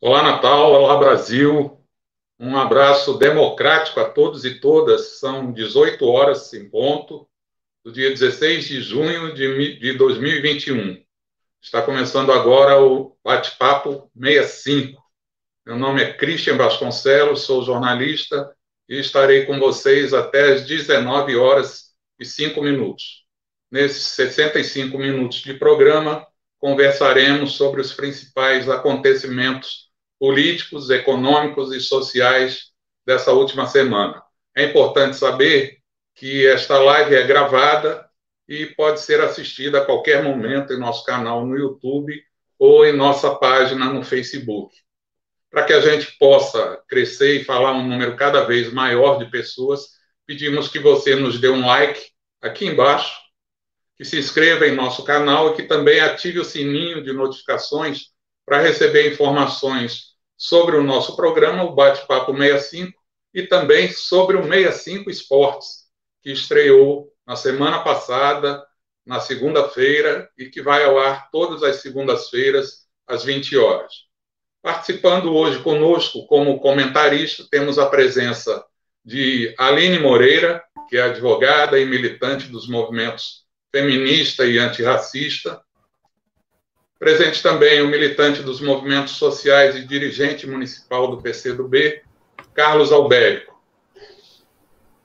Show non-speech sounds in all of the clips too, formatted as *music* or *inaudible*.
Olá, Natal. Olá, Brasil. Um abraço democrático a todos e todas. São 18 horas em ponto, do dia 16 de junho de 2021. Está começando agora o Bate-Papo 65. Meu nome é Christian Vasconcelos, sou jornalista e estarei com vocês até as 19 horas e 5 minutos. Nesses 65 minutos de programa, conversaremos sobre os principais acontecimentos políticos, econômicos e sociais dessa última semana. É importante saber que esta live é gravada e pode ser assistida a qualquer momento em nosso canal no YouTube ou em nossa página no Facebook. Para que a gente possa crescer e falar um número cada vez maior de pessoas, pedimos que você nos dê um like aqui embaixo, que se inscreva em nosso canal e que também ative o sininho de notificações para receber informações sobre o nosso programa, o Bate-Papo 65, e também sobre o 65 Esportes, que estreou na semana passada, na segunda-feira, e que vai ao ar todas as segundas-feiras, às 20 horas. Participando hoje conosco como comentarista, temos a presença de Aline Moreira, que é advogada e militante dos movimentos feminista e antirracista, Presente também o militante dos movimentos sociais e dirigente municipal do PCdoB, Carlos Albérico.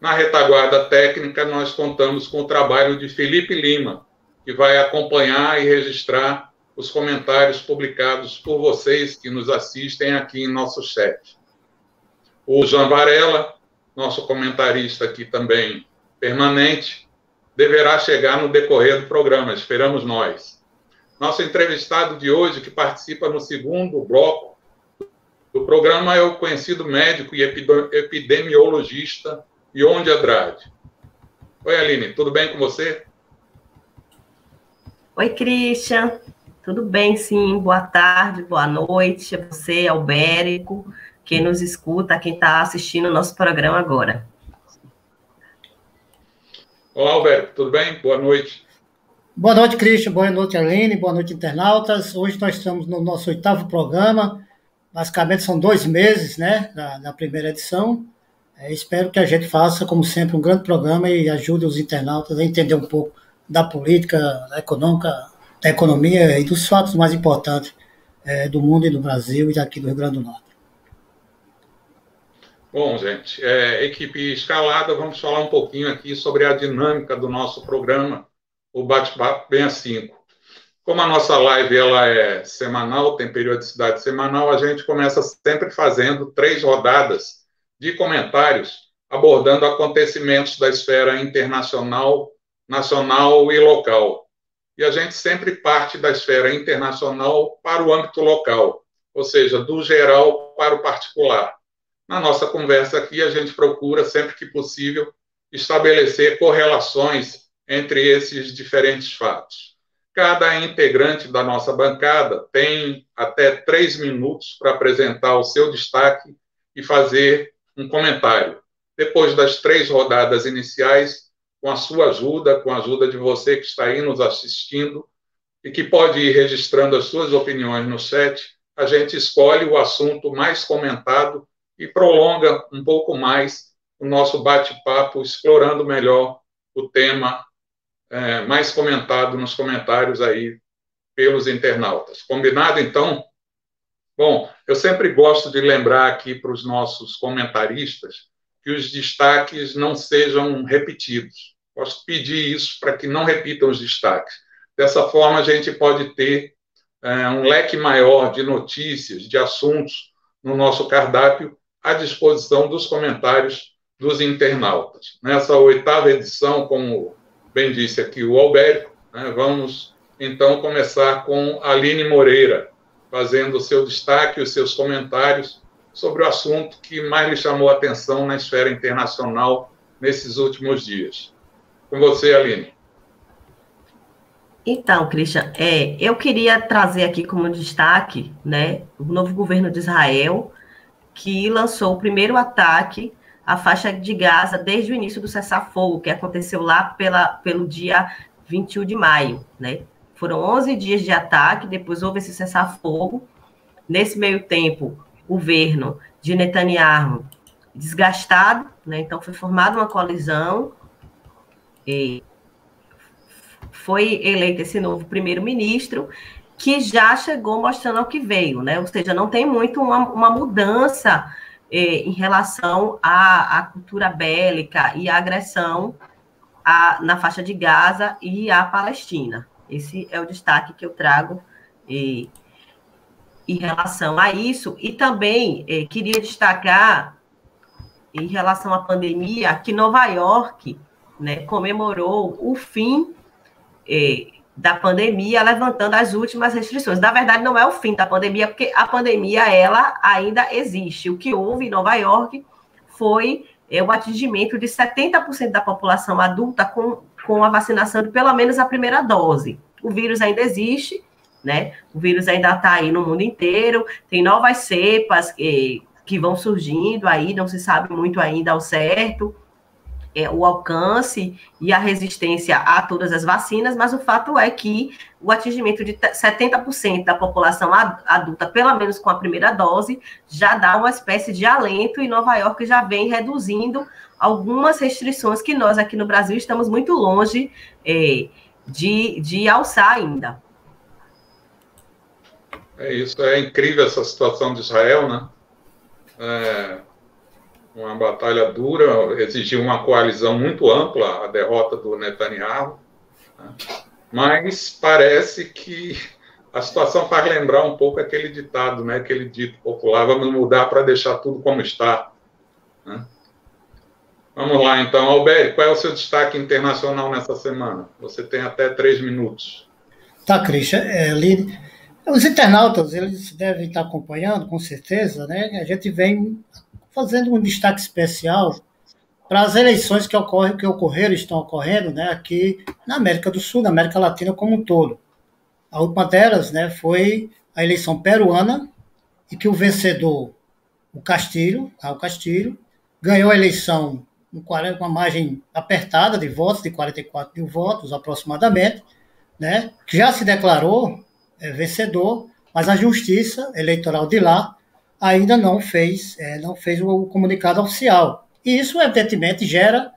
Na retaguarda técnica, nós contamos com o trabalho de Felipe Lima, que vai acompanhar e registrar os comentários publicados por vocês que nos assistem aqui em nosso chat. O João Varela, nosso comentarista aqui também permanente, deverá chegar no decorrer do programa, esperamos nós. Nosso entrevistado de hoje, que participa no segundo bloco do programa, é o conhecido médico e epidemiologista Ionde Andrade. Oi, Aline, tudo bem com você? Oi, Christian. Tudo bem, sim. Boa tarde, boa noite a você, Albérico, quem nos escuta, quem está assistindo o nosso programa agora. Olá, Alberto, tudo bem? Boa noite. Boa noite, Cristian. Boa noite, Aline. Boa noite, internautas. Hoje nós estamos no nosso oitavo programa. Basicamente são dois meses, né, da, da primeira edição. É, espero que a gente faça, como sempre, um grande programa e ajude os internautas a entender um pouco da política, da econômica, da economia e dos fatos mais importantes é, do mundo e do Brasil e daqui do Rio Grande do Norte. Bom, gente, é, equipe escalada, vamos falar um pouquinho aqui sobre a dinâmica do nosso programa o bate-papo bem a. Como a nossa live ela é semanal, tem periodicidade semanal, a gente começa sempre fazendo três rodadas de comentários abordando acontecimentos da esfera internacional, nacional e local. E a gente sempre parte da esfera internacional para o âmbito local, ou seja, do geral para o particular. Na nossa conversa aqui, a gente procura, sempre que possível, estabelecer correlações entre esses diferentes fatos. Cada integrante da nossa bancada tem até três minutos para apresentar o seu destaque e fazer um comentário. Depois das três rodadas iniciais, com a sua ajuda, com a ajuda de você que está aí nos assistindo e que pode ir registrando as suas opiniões no chat, a gente escolhe o assunto mais comentado e prolonga um pouco mais o nosso bate-papo, explorando melhor o tema é, mais comentado nos comentários aí pelos internautas. Combinado, então? Bom, eu sempre gosto de lembrar aqui para os nossos comentaristas que os destaques não sejam repetidos. Posso pedir isso para que não repitam os destaques. Dessa forma, a gente pode ter é, um leque maior de notícias, de assuntos no nosso cardápio à disposição dos comentários dos internautas. Nessa oitava edição, como bem disse aqui o Albérico, né, vamos então começar com Aline Moreira, fazendo o seu destaque, os seus comentários sobre o assunto que mais lhe chamou a atenção na esfera internacional nesses últimos dias. Com você, Aline. Então, Christian, é, eu queria trazer aqui como destaque né, o novo governo de Israel, que lançou o primeiro ataque a faixa de Gaza desde o início do cessar-fogo, que aconteceu lá pela, pelo dia 21 de maio, né? Foram 11 dias de ataque, depois houve esse cessar-fogo, Nesse meio tempo, o governo de Netanyahu desgastado, né? então foi formada uma coalizão, e foi eleito esse novo primeiro-ministro, que já chegou mostrando o que veio, né? ou seja, não tem muito uma, uma mudança eh, em relação à, à, cultura bélica e à agressão a, na faixa de Gaza e à Palestina. Esse é o destaque que eu trago em relação a isso. E também eh, queria destacar, em relação à pandemia, que Nova York né, comemorou o fim eh, da pandemia, levantando as últimas restrições. Na verdade, não é o fim da pandemia, porque a pandemia ela ainda existe. O que houve em Nova York foi é, o atingimento de 70% da população adulta com, com a vacinação de pelo menos a primeira dose. O vírus ainda existe, né? O vírus ainda está aí no mundo inteiro, tem novas cepas que, que vão surgindo aí, não se sabe muito ainda ao certo. É, o alcance e a resistência a todas as vacinas, mas o fato é que o atingimento de 70% da população adulta, pelo menos com a primeira dose, já dá uma espécie de alento e Nova York já vem reduzindo algumas restrições que nós aqui no Brasil estamos muito longe é, de, de alçar ainda. É isso, é incrível essa situação de Israel, né? É uma batalha dura, exigiu uma coalizão muito ampla, a derrota do Netanyahu, né? mas parece que a situação faz lembrar um pouco aquele ditado, né? aquele dito popular, vamos mudar para deixar tudo como está. Né? Vamos lá, então. Alberto, qual é o seu destaque internacional nessa semana? Você tem até três minutos. Tá, Christian. É, os internautas, eles devem estar acompanhando, com certeza, né? A gente vem fazendo um destaque especial para as eleições que, ocorrem, que ocorreram, estão ocorrendo, né? Aqui na América do Sul, na América Latina como um todo. A última delas, né, foi a eleição peruana, e que o vencedor, o Castilho, o Castilho, ganhou a eleição com uma margem apertada de votos, de 44 mil votos aproximadamente, né, que já se declarou é, vencedor, mas a justiça eleitoral de lá ainda não fez, é, não fez o comunicado oficial. E isso, evidentemente, gera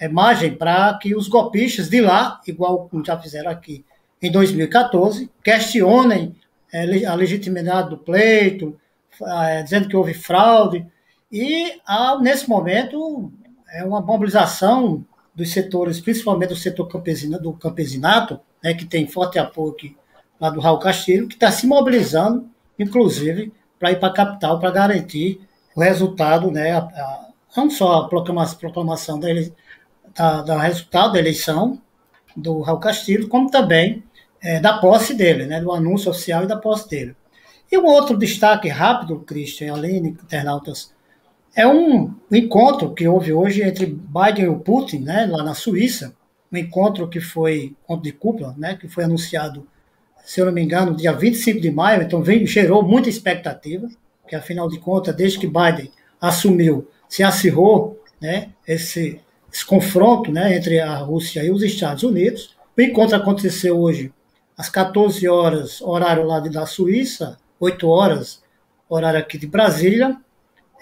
é, margem para que os golpistas de lá, igual já fizeram aqui em 2014, questionem é, a legitimidade do pleito, é, dizendo que houve fraude. E, há, nesse momento, é uma mobilização dos setores, principalmente do setor campesino, do campesinato, né, que tem forte apoio aqui lá do Raul Castilho, que está se mobilizando, inclusive, para ir para a capital para garantir o resultado, né, a, a, não só a proclamação, proclamação da, da, da, resultado da eleição do Raul Castilho, como também é, da posse dele, né, do anúncio oficial e da posse dele. E um outro destaque rápido, Christian, Aline, internautas, é um encontro que houve hoje entre Biden e o Putin, né, lá na Suíça, um encontro que foi, encontro de cúpula, né, que foi anunciado se eu não me engano, dia 25 de maio, então vem, gerou muita expectativa, que afinal de contas, desde que Biden assumiu, se acirrou né, esse, esse confronto né, entre a Rússia e os Estados Unidos. O encontro aconteceu hoje às 14 horas, horário lá da Suíça, 8 horas, horário aqui de Brasília.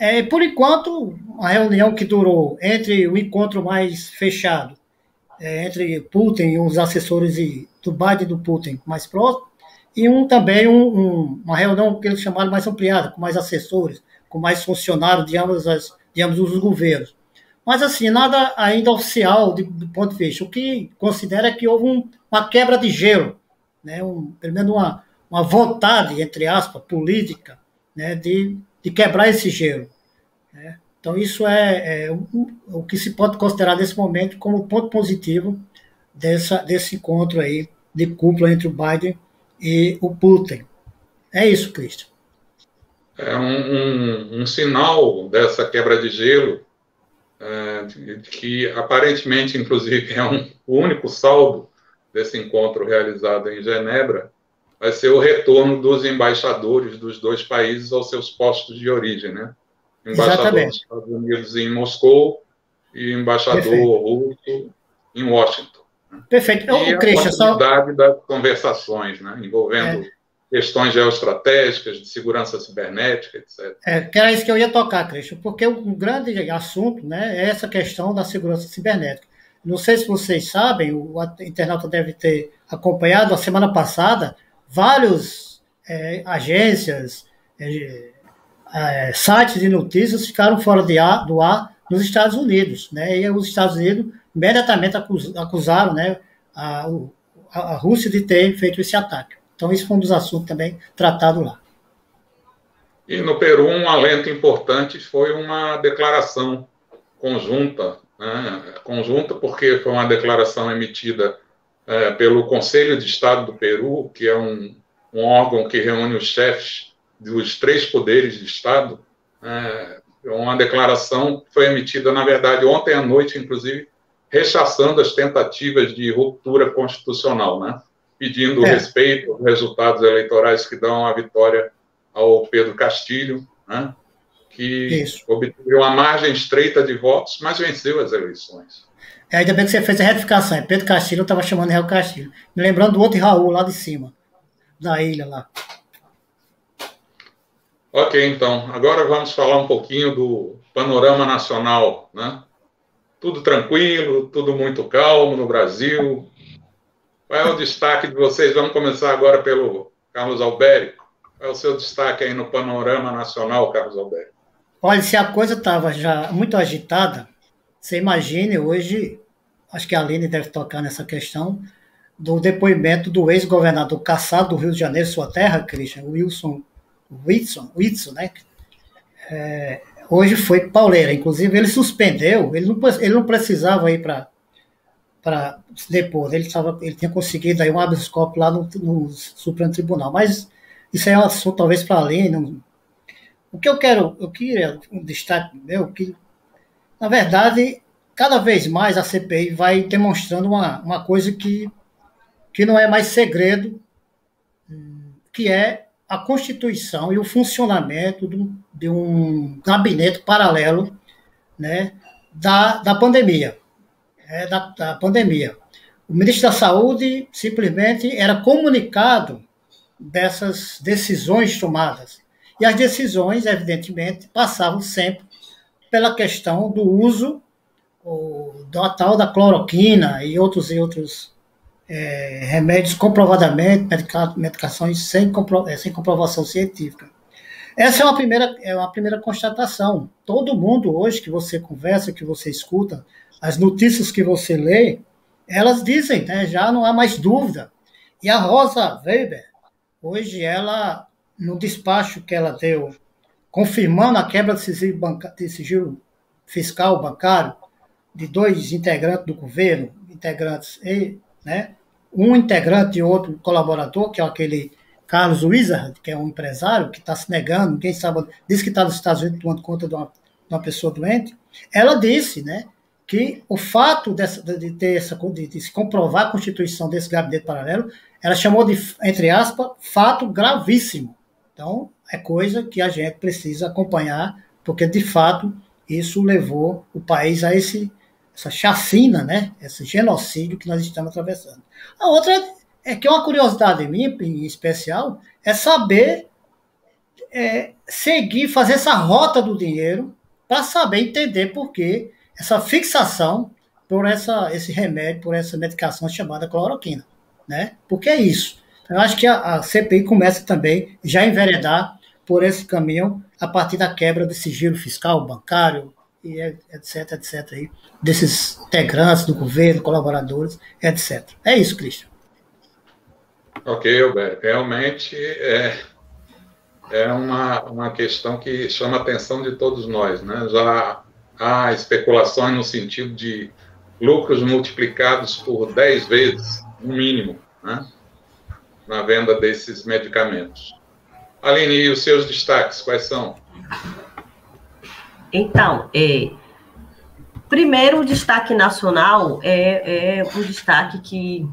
É, por enquanto, a reunião que durou entre o encontro mais fechado, é, entre Putin e os assessores e do Biden do Putin mais próximo, e um também um, um, uma reunião que eles chamaram mais ampliada, com mais assessores, com mais funcionários de ambos, as, de ambos os governos. Mas, assim, nada ainda oficial de, do ponto de vista. O que considera é que houve um, uma quebra de gelo, né? um, pelo menos uma, uma vontade, entre aspas, política, né? de, de quebrar esse gelo. Né? Então, isso é, é o, o que se pode considerar nesse momento como ponto positivo dessa, desse encontro aí de cúpula entre o Biden e o Putin. É isso, Cristo. É um, um, um, sinal dessa quebra de gelo, é, que aparentemente, inclusive, é um, o único saldo desse encontro realizado em Genebra, vai ser o retorno dos embaixadores dos dois países aos seus postos de origem, né? Embaixador Exatamente. dos Estados Unidos em Moscou e embaixador Perfeito. russo em Washington. Perfeito. E a Christian, só... das conversações, né, envolvendo é. questões geoestratégicas, de segurança cibernética, etc. É, que era isso que eu ia tocar, Cristian, porque um grande assunto né, é essa questão da segurança cibernética. Não sei se vocês sabem, o internauta deve ter acompanhado, a semana passada, vários é, agências, é, é, sites de notícias ficaram fora de ar, do ar nos Estados Unidos. Né, e os Estados Unidos imediatamente acusaram né, a, a Rússia de ter feito esse ataque. Então, isso foi um dos assuntos também tratado lá. E no Peru, um alento importante foi uma declaração conjunta, né? conjunta porque foi uma declaração emitida é, pelo Conselho de Estado do Peru, que é um, um órgão que reúne os chefes dos três poderes de Estado. É, uma declaração foi emitida, na verdade, ontem à noite, inclusive, rechaçando as tentativas de ruptura constitucional, né? pedindo é. respeito aos resultados eleitorais que dão a vitória ao Pedro Castilho, né? que Isso. obteve uma margem estreita de votos, mas venceu as eleições. É, ainda bem que você fez a retificação. É Pedro Castilho, eu estava chamando Real Castilho. Me lembrando do outro Raul lá de cima, da ilha lá. Ok, então. Agora vamos falar um pouquinho do panorama nacional, né? Tudo tranquilo, tudo muito calmo no Brasil. Qual é o destaque de vocês? Vamos começar agora pelo Carlos Albérico. Qual é o seu destaque aí no panorama nacional, Carlos Albérico? Olha, se a coisa estava já muito agitada, você imagine hoje, acho que a Aline deve tocar nessa questão, do depoimento do ex-governador caçado do Rio de Janeiro, sua terra, Christian, Wilson, Whitson, Whitson né? É, hoje foi pauleira. Inclusive, ele suspendeu, ele não, ele não precisava ir para para depor. Ele, tava, ele tinha conseguido aí um habeas corpus lá no, no, Supremo Tribunal. Mas isso é um assunto talvez para além. Não... O que eu quero, eu queria um destaque meu, que na verdade cada vez mais a CPI vai demonstrando uma, uma coisa que, que não é mais segredo, que é a constituição e o funcionamento do, de um gabinete paralelo né, da, da pandemia. É, da, da pandemia. O ministro da Saúde simplesmente era comunicado dessas decisões tomadas. E as decisões, evidentemente, passavam sempre pela questão do uso o, da tal da cloroquina e outros e outros é, remédios comprovadamente, medica, medicações sem, compro, é, sem comprovação científica. Essa é uma, primeira, é uma primeira constatação. Todo mundo hoje que você conversa, que você escuta, as notícias que você lê, elas dizem, né, já não há mais dúvida. E a Rosa Weber, hoje ela, no despacho que ela deu, confirmando a quebra de sigilo, banca, fiscal bancário de dois integrantes do governo, integrantes e né? Um integrante e outro colaborador, que é aquele Carlos Wizard, que é um empresário que está se negando, quem sabe, disse que está nos Estados Unidos tomando conta de uma, de uma pessoa doente. Ela disse, né, que o fato dessa, de ter essa de, de, se comprovar a constituição desse gabinete paralelo, ela chamou de, entre aspas, fato gravíssimo. Então, é coisa que a gente precisa acompanhar, porque de fato isso levou o país a esse essa chacina, né? Esse genocídio que nós estamos atravessando. A outra é que uma curiosidade minha, em especial, é saber é, seguir, fazer essa rota do dinheiro para saber entender por que essa fixação por essa, esse remédio, por essa medicação chamada cloroquina, né? Porque é isso. Eu acho que a, a CPI começa também já enveredar por esse caminho a partir da quebra do sigilo fiscal, bancário, e etc, etc, aí, desses integrantes do governo, colaboradores, etc. É isso, Cristian. Ok, Alberto. Realmente é, é uma, uma questão que chama a atenção de todos nós. Né? Já há especulações no sentido de lucros multiplicados por 10 vezes, no mínimo, né? na venda desses medicamentos. Aline, e os seus destaques, quais são? Então, é, primeiro, o destaque nacional é, é um destaque que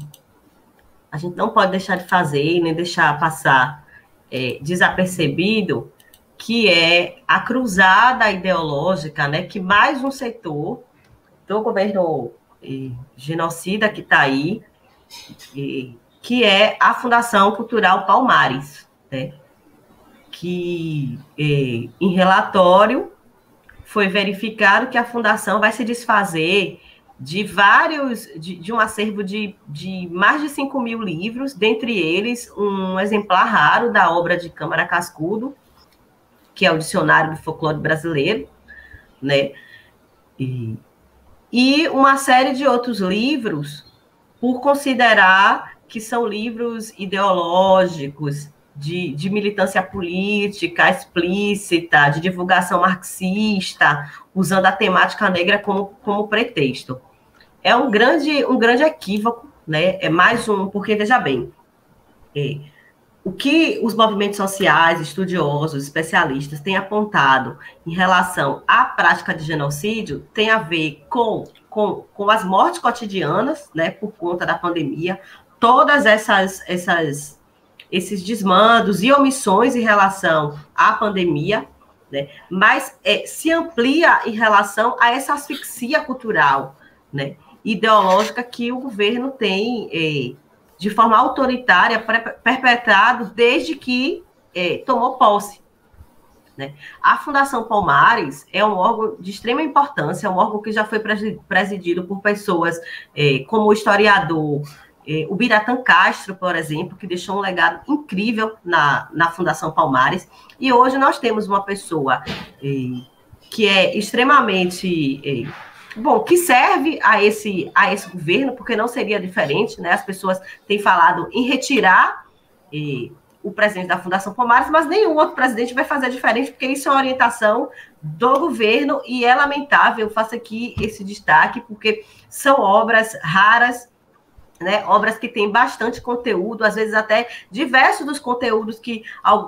a gente não pode deixar de fazer, nem deixar passar é, desapercebido, que é a cruzada ideológica, né, que mais um setor do governo genocida que está aí, que é a Fundação Cultural Palmares, né, que é, em relatório foi verificado que a fundação vai se desfazer de vários, de, de um acervo de, de, mais de 5 mil livros, dentre eles um exemplar raro da obra de Câmara Cascudo, que é o Dicionário do Folclore Brasileiro, né? E, e uma série de outros livros, por considerar que são livros ideológicos, de, de, militância política explícita, de divulgação marxista, usando a temática negra como, como pretexto. É um grande, um grande equívoco, né? É mais um, porque, veja bem, é, o que os movimentos sociais, estudiosos, especialistas têm apontado em relação à prática de genocídio tem a ver com, com, com as mortes cotidianas, né, por conta da pandemia, todas essas, essas esses desmandos e omissões em relação à pandemia, né, mas é, se amplia em relação a essa asfixia cultural, né, ideológica que o governo tem é, de forma autoritária perpetrado desde que é, tomou posse. Né? A Fundação Palmares é um órgão de extrema importância, é um órgão que já foi presidido por pessoas é, como o historiador o Biratan Castro, por exemplo, que deixou um legado incrível na, na Fundação Palmares, e hoje nós temos uma pessoa é, que é extremamente é, bom, que serve a esse, a esse governo, porque não seria diferente, né? As pessoas têm falado em retirar o presidente da Fundação Palmares, mas nenhum outro presidente vai fazer diferente, porque isso é uma orientação do governo e é lamentável, eu faço aqui esse destaque, porque são obras raras né, obras que têm bastante conteúdo, às vezes até diversos dos conteúdos que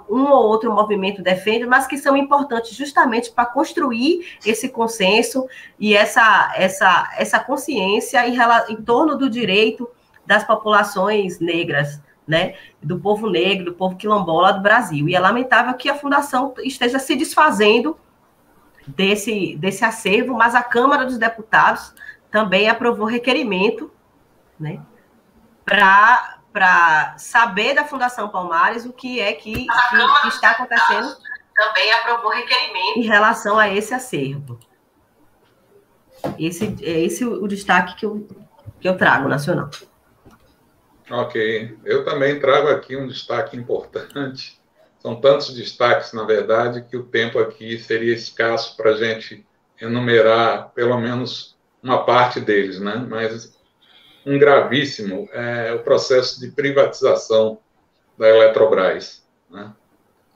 um ou outro movimento defende, mas que são importantes justamente para construir esse consenso e essa, essa, essa consciência em, em torno do direito das populações negras, né, do povo negro, do povo quilombola do Brasil. E é lamentável que a fundação esteja se desfazendo desse, desse acervo, mas a Câmara dos Deputados também aprovou requerimento, né, para saber da Fundação Palmares o que é que, que, que está acontecendo. Também aprovou requerimento. Em relação a esse acervo. Esse é esse o, o destaque que eu, que eu trago, nacional. Ok. Eu também trago aqui um destaque importante. São tantos destaques, na verdade, que o tempo aqui seria escasso para a gente enumerar pelo menos uma parte deles, né? Mas um gravíssimo é o processo de privatização da Eletrobras. Né?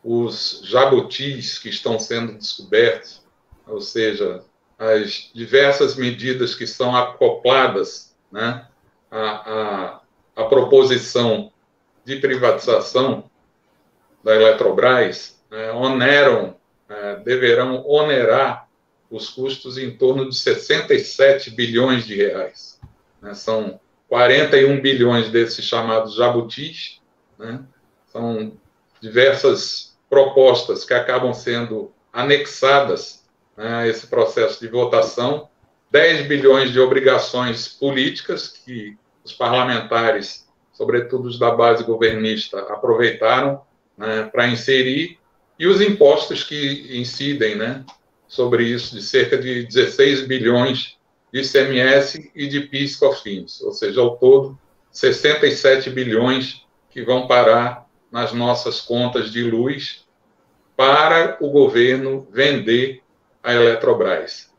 Os jabutis que estão sendo descobertos, ou seja, as diversas medidas que são acopladas né, à, à, à proposição de privatização da Eletrobras né, oneram, é, deverão onerar os custos em torno de 67 bilhões de reais. Né? São 41 bilhões desses chamados jabutis, né? são diversas propostas que acabam sendo anexadas né, a esse processo de votação, 10 bilhões de obrigações políticas que os parlamentares, sobretudo os da base governista, aproveitaram né, para inserir, e os impostos que incidem né, sobre isso, de cerca de 16 bilhões de ICMS e de PIS/COFINS, ou seja, ao todo 67 bilhões que vão parar nas nossas contas de luz para o governo vender a Eletrobras.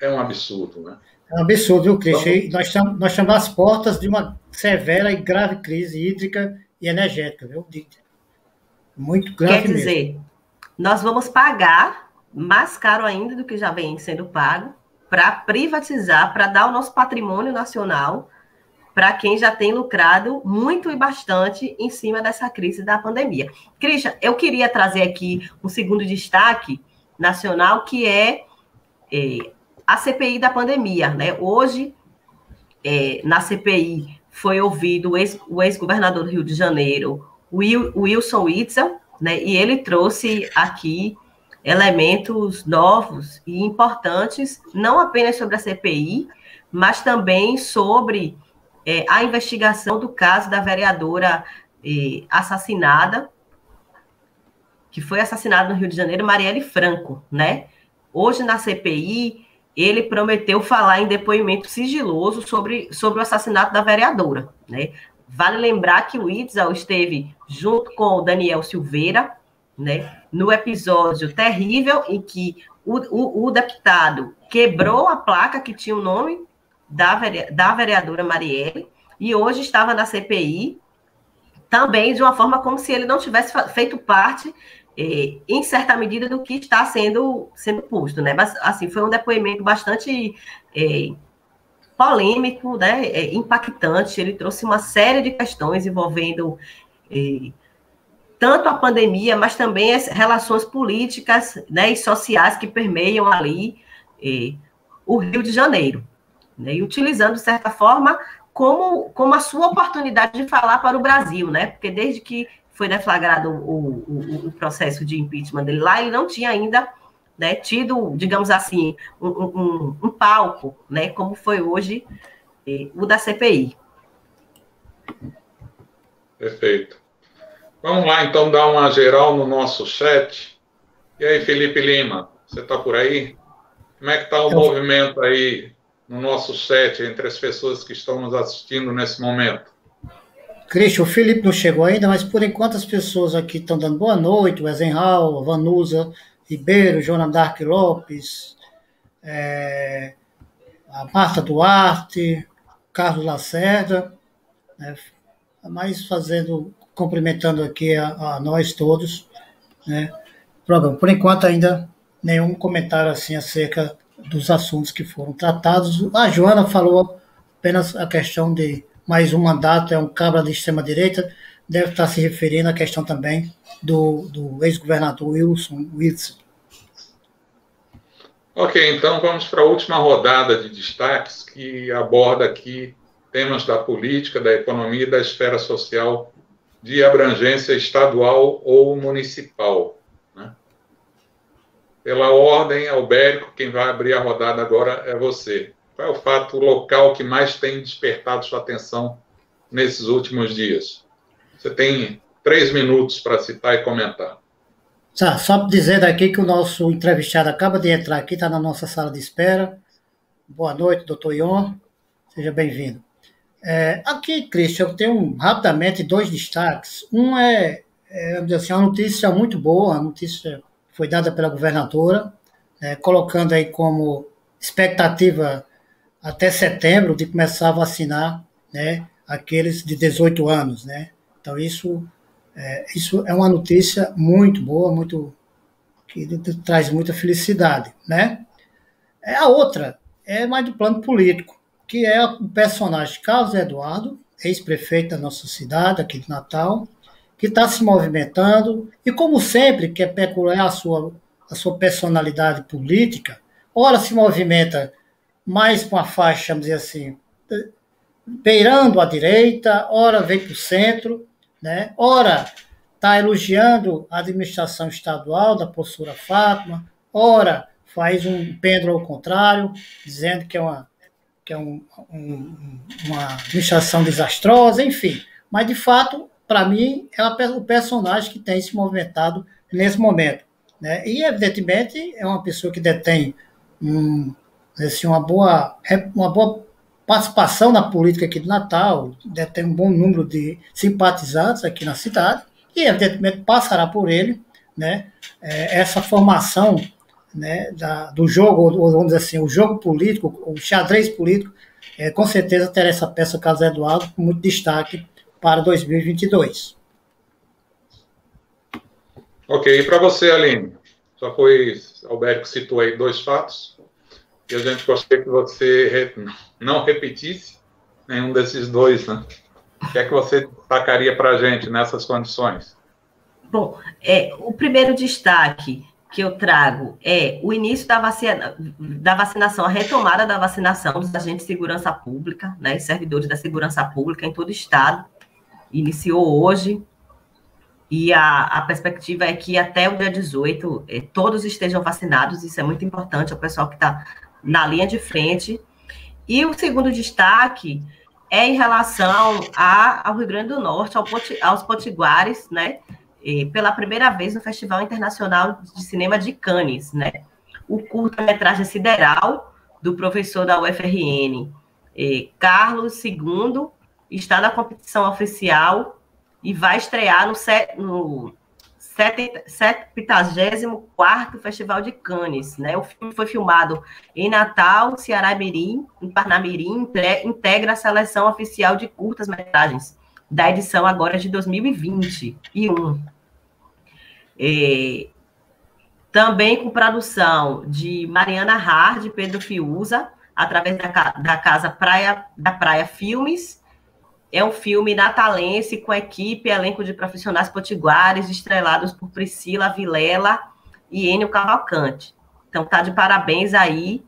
É um absurdo, né? É um absurdo, viu, Cristian? Então, nós, estamos, nós estamos às portas de uma severa e grave crise hídrica e energética, viu? Muito grave Quer dizer, mesmo. nós vamos pagar mais caro ainda do que já vem sendo pago para privatizar, para dar o nosso patrimônio nacional para quem já tem lucrado muito e bastante em cima dessa crise da pandemia. Christian, eu queria trazer aqui um segundo destaque nacional, que é, é a CPI da pandemia. Né? Hoje, é, na CPI, foi ouvido o ex-governador do Rio de Janeiro, Wilson Witzel, né? e ele trouxe aqui elementos novos e importantes, não apenas sobre a CPI, mas também sobre é, a investigação do caso da vereadora é, assassinada que foi assassinado no Rio de Janeiro, Marielle Franco, né? Hoje na CPI, ele prometeu falar em depoimento sigiloso sobre, sobre o assassinato da vereadora, né? Vale lembrar que o Itzel esteve junto com o Daniel Silveira, né, no episódio terrível em que o, o, o deputado quebrou a placa que tinha o nome da, da vereadora Marielle e hoje estava na CPI, também de uma forma como se ele não tivesse feito parte, eh, em certa medida, do que está sendo, sendo posto, né? Mas, assim, foi um depoimento bastante eh, polêmico, né? Eh, impactante. Ele trouxe uma série de questões envolvendo eh, tanto a pandemia, mas também as relações políticas né, e sociais que permeiam ali eh, o Rio de Janeiro, né, e utilizando, de certa forma, como, como a sua oportunidade de falar para o Brasil, né? Porque desde que foi deflagrado o, o, o processo de impeachment dele lá, ele não tinha ainda né, tido, digamos assim, um, um, um palco, né, como foi hoje eh, o da CPI. Perfeito. Vamos lá, então, dar uma geral no nosso chat. E aí, Felipe Lima, você está por aí? Como é que está o Eu... movimento aí no nosso chat entre as pessoas que estão nos assistindo nesse momento? Cristian, o Felipe não chegou ainda, mas por enquanto as pessoas aqui estão dando boa noite, o Eisenhower, Vanusa Ribeiro, Joana Dark Lopes, é, a Marta Duarte, Carlos Lacerda, né, mas fazendo cumprimentando aqui a, a nós todos, né? Por enquanto ainda nenhum comentário assim acerca dos assuntos que foram tratados. A Joana falou apenas a questão de mais um mandato, é um cabra de extrema-direita, deve estar se referindo à questão também do, do ex-governador Wilson Wilson. Ok, então vamos para a última rodada de destaques que aborda aqui temas da política, da economia e da esfera social de abrangência estadual ou municipal. Né? Pela ordem, Albérico, quem vai abrir a rodada agora é você. Qual é o fato local que mais tem despertado sua atenção nesses últimos dias? Você tem três minutos para citar e comentar. Tá, só dizer daqui que o nosso entrevistado acaba de entrar aqui, está na nossa sala de espera. Boa noite, doutor Ion. Seja bem-vindo. É, aqui, Christian, eu tenho rapidamente dois destaques. Um é, é assim, uma notícia muito boa, a notícia foi dada pela governadora, é, colocando aí como expectativa até setembro de começar a vacinar né, aqueles de 18 anos. Né? Então, isso é, isso é uma notícia muito boa, muito que traz muita felicidade. Né? É, a outra é mais do plano político que é o personagem Carlos Eduardo, ex-prefeito da nossa cidade, aqui de Natal, que está se movimentando e, como sempre, que é peculiar a sua, a sua personalidade política, ora se movimenta mais com a faixa, vamos dizer assim, beirando a direita, ora vem para o centro, né? ora está elogiando a administração estadual da professora Fátima, ora faz um pêndulo ao contrário, dizendo que é uma que é um, um, uma administração desastrosa, enfim. Mas, de fato, para mim, é o personagem que tem se movimentado nesse momento. Né? E, evidentemente, é uma pessoa que detém um, assim, uma, boa, uma boa participação na política aqui de Natal, detém um bom número de simpatizantes aqui na cidade, e, evidentemente, passará por ele né, é, essa formação né, da, do jogo, ou vamos dizer assim, o jogo político, o xadrez político, é, com certeza terá essa peça Carlos Eduardo com muito destaque para 2022. Ok, e para você, Aline? Só foi, Alberto citou aí dois fatos, e a gente gostaria que você não repetisse nenhum desses dois, né? O que é que você destacaria para a gente nessas condições? Bom, é, o primeiro destaque que eu trago é o início da, vacina, da vacinação, a retomada da vacinação dos agentes de segurança pública, né, servidores da segurança pública em todo o estado. Iniciou hoje, e a, a perspectiva é que até o dia 18 eh, todos estejam vacinados, isso é muito importante, é o pessoal que está na linha de frente. E o segundo destaque é em relação a, ao Rio Grande do Norte, ao, aos potiguares, né? Pela primeira vez no Festival Internacional de Cinema de Cannes, né? O curta-metragem Sideral, do professor da UFRN, eh, Carlos II, está na competição oficial e vai estrear no, no 74º Festival de Cannes. Né? O filme foi filmado em Natal, Ceará Mirim, em Parnamirim, integra a seleção oficial de curtas-metragens da edição agora de 2021. É, também com produção de Mariana Hard, Pedro Fiuza, através da, da Casa Praia, da Praia Filmes, é um filme natalense com equipe, elenco de profissionais potiguares, estrelados por Priscila Vilela e Enio Cavalcante. Então, tá de parabéns aí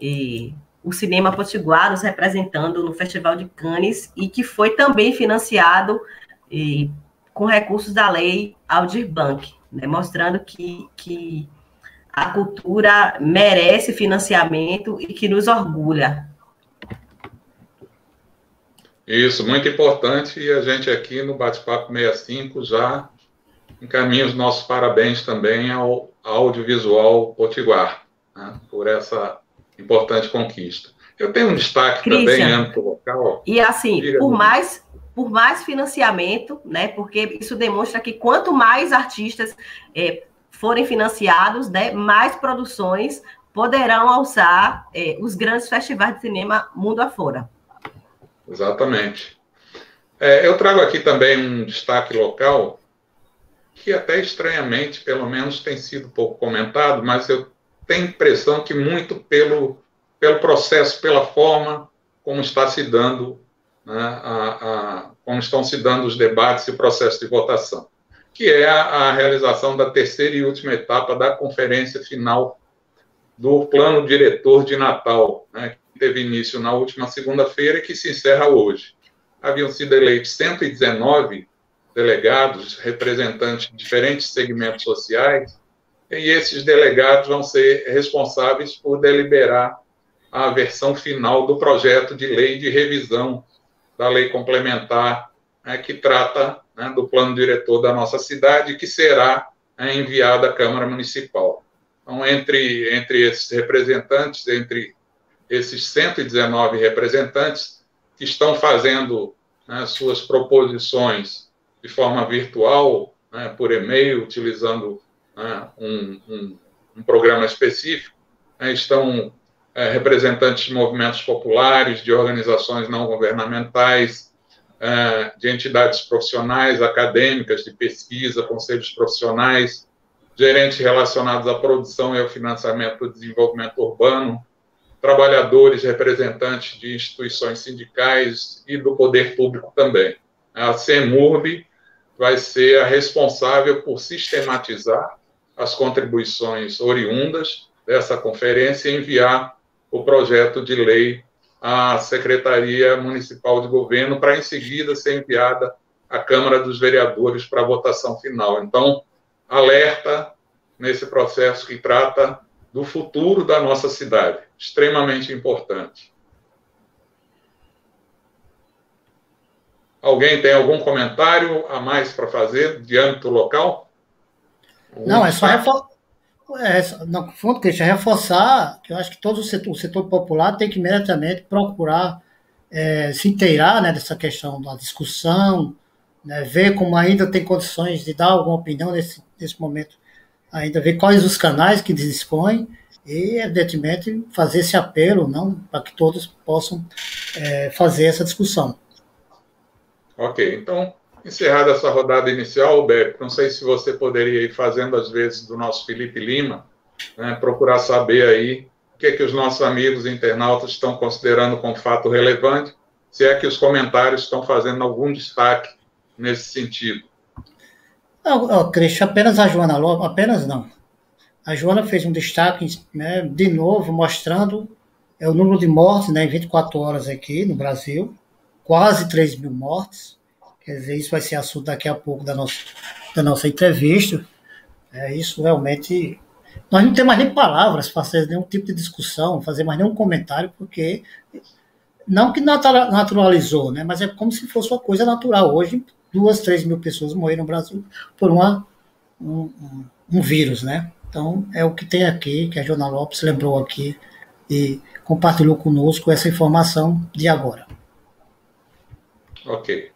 e, o Cinema Potiguar nos representando no Festival de Cannes e que foi também financiado e, com recursos da lei Aldir Blanc, né, mostrando que, que a cultura merece financiamento e que nos orgulha. Isso, muito importante. E a gente aqui no Bate-Papo 65 já encaminha os nossos parabéns também ao Audiovisual Potiguar, né, por essa importante conquista. Eu tenho um destaque Christian, também em âmbito local. E assim, por mais, por mais financiamento, né, porque isso demonstra que quanto mais artistas é, forem financiados, né, mais produções poderão alçar é, os grandes festivais de cinema mundo afora. Exatamente. É, eu trago aqui também um destaque local, que até estranhamente, pelo menos, tem sido pouco comentado, mas eu tenho impressão que muito pelo, pelo processo, pela forma como está se dando, né, a, a, como estão se dando os debates e o processo de votação, que é a, a realização da terceira e última etapa da conferência final do plano diretor de Natal, né, teve início na última segunda-feira e que se encerra hoje. Haviam sido eleitos 119 delegados, representantes de diferentes segmentos sociais, e esses delegados vão ser responsáveis por deliberar a versão final do projeto de lei de revisão da lei complementar né, que trata né, do plano diretor da nossa cidade, que será né, enviado à Câmara Municipal. Então, entre, entre esses representantes, entre esses 119 representantes que estão fazendo né, suas proposições de forma virtual, né, por e-mail, utilizando né, um, um, um, programa específico, né, estão é, representantes de movimentos populares, de organizações não governamentais, é, de entidades profissionais, acadêmicas, de pesquisa, conselhos profissionais, gerentes relacionados à produção e ao financiamento do desenvolvimento urbano, trabalhadores, representantes de instituições sindicais e do poder público também. A CEMURB vai ser a responsável por sistematizar as contribuições oriundas dessa conferência e enviar o projeto de lei à Secretaria Municipal de Governo para, em seguida, ser enviada à Câmara dos Vereadores para votação final. Então, alerta nesse processo que trata do futuro da nossa cidade, extremamente importante. Alguém tem algum comentário a mais para fazer de âmbito local? Não, é só reforçar. É, no fundo, Cristian, reforçar que eu acho que todo o setor, o setor popular tem que imediatamente procurar é, se inteirar né, dessa questão da discussão, né, ver como ainda tem condições de dar alguma opinião nesse, nesse momento ainda ver quais os canais que dispõem e, evidentemente, fazer esse apelo não para que todos possam é, fazer essa discussão. Ok, então, encerrada essa rodada inicial, Alberto, não sei se você poderia ir fazendo, às vezes, do nosso Felipe Lima, né, procurar saber aí o que, é que os nossos amigos internautas estão considerando como fato relevante, se é que os comentários estão fazendo algum destaque nesse sentido. Não, Cristian, apenas a Joana Lobo, apenas não. A Joana fez um destaque, né, de novo, mostrando é, o número de mortes né, em 24 horas aqui no Brasil, quase 3 mil mortes. Quer dizer, isso vai ser assunto daqui a pouco da nossa, da nossa entrevista. É, isso realmente. Nós não temos mais nem palavras para fazer nenhum tipo de discussão, fazer mais nenhum comentário, porque não que naturalizou, né, mas é como se fosse uma coisa natural. Hoje duas, três mil pessoas morreram no Brasil por uma, um, um, vírus, né? Então, é o que tem aqui, que a Jona Lopes lembrou aqui e compartilhou conosco essa informação de agora. Ok.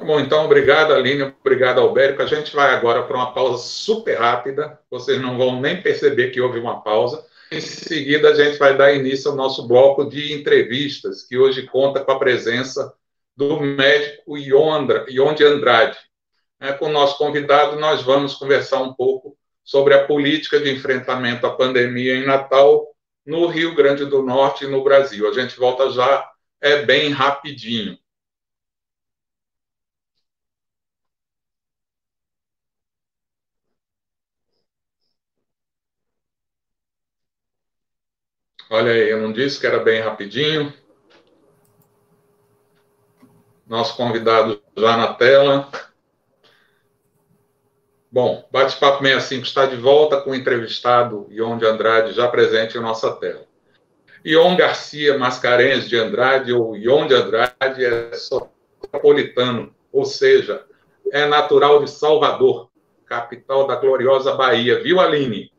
Tá bom, então, obrigado, Aline, obrigado, Albérico. A gente vai agora para uma pausa super rápida, vocês não vão nem perceber que houve uma pausa. Em seguida, a gente vai dar início ao nosso bloco de entrevistas, que hoje conta com a presença do médico Ion de Andrade. É, com o nosso convidado, nós vamos conversar um pouco sobre a política de enfrentamento à pandemia em Natal, no Rio Grande do Norte e no Brasil. A gente volta já, é bem rapidinho. Olha aí, eu não disse que era bem rapidinho. Nosso convidado já na tela. Bom, Bate-Papo 65 está de volta com o entrevistado Ion de Andrade, já presente em nossa tela. Ion Garcia Mascarenhas de Andrade, ou Ion de Andrade, é soteropolitano, ou seja, é natural de Salvador, capital da gloriosa Bahia. Viu, Aline?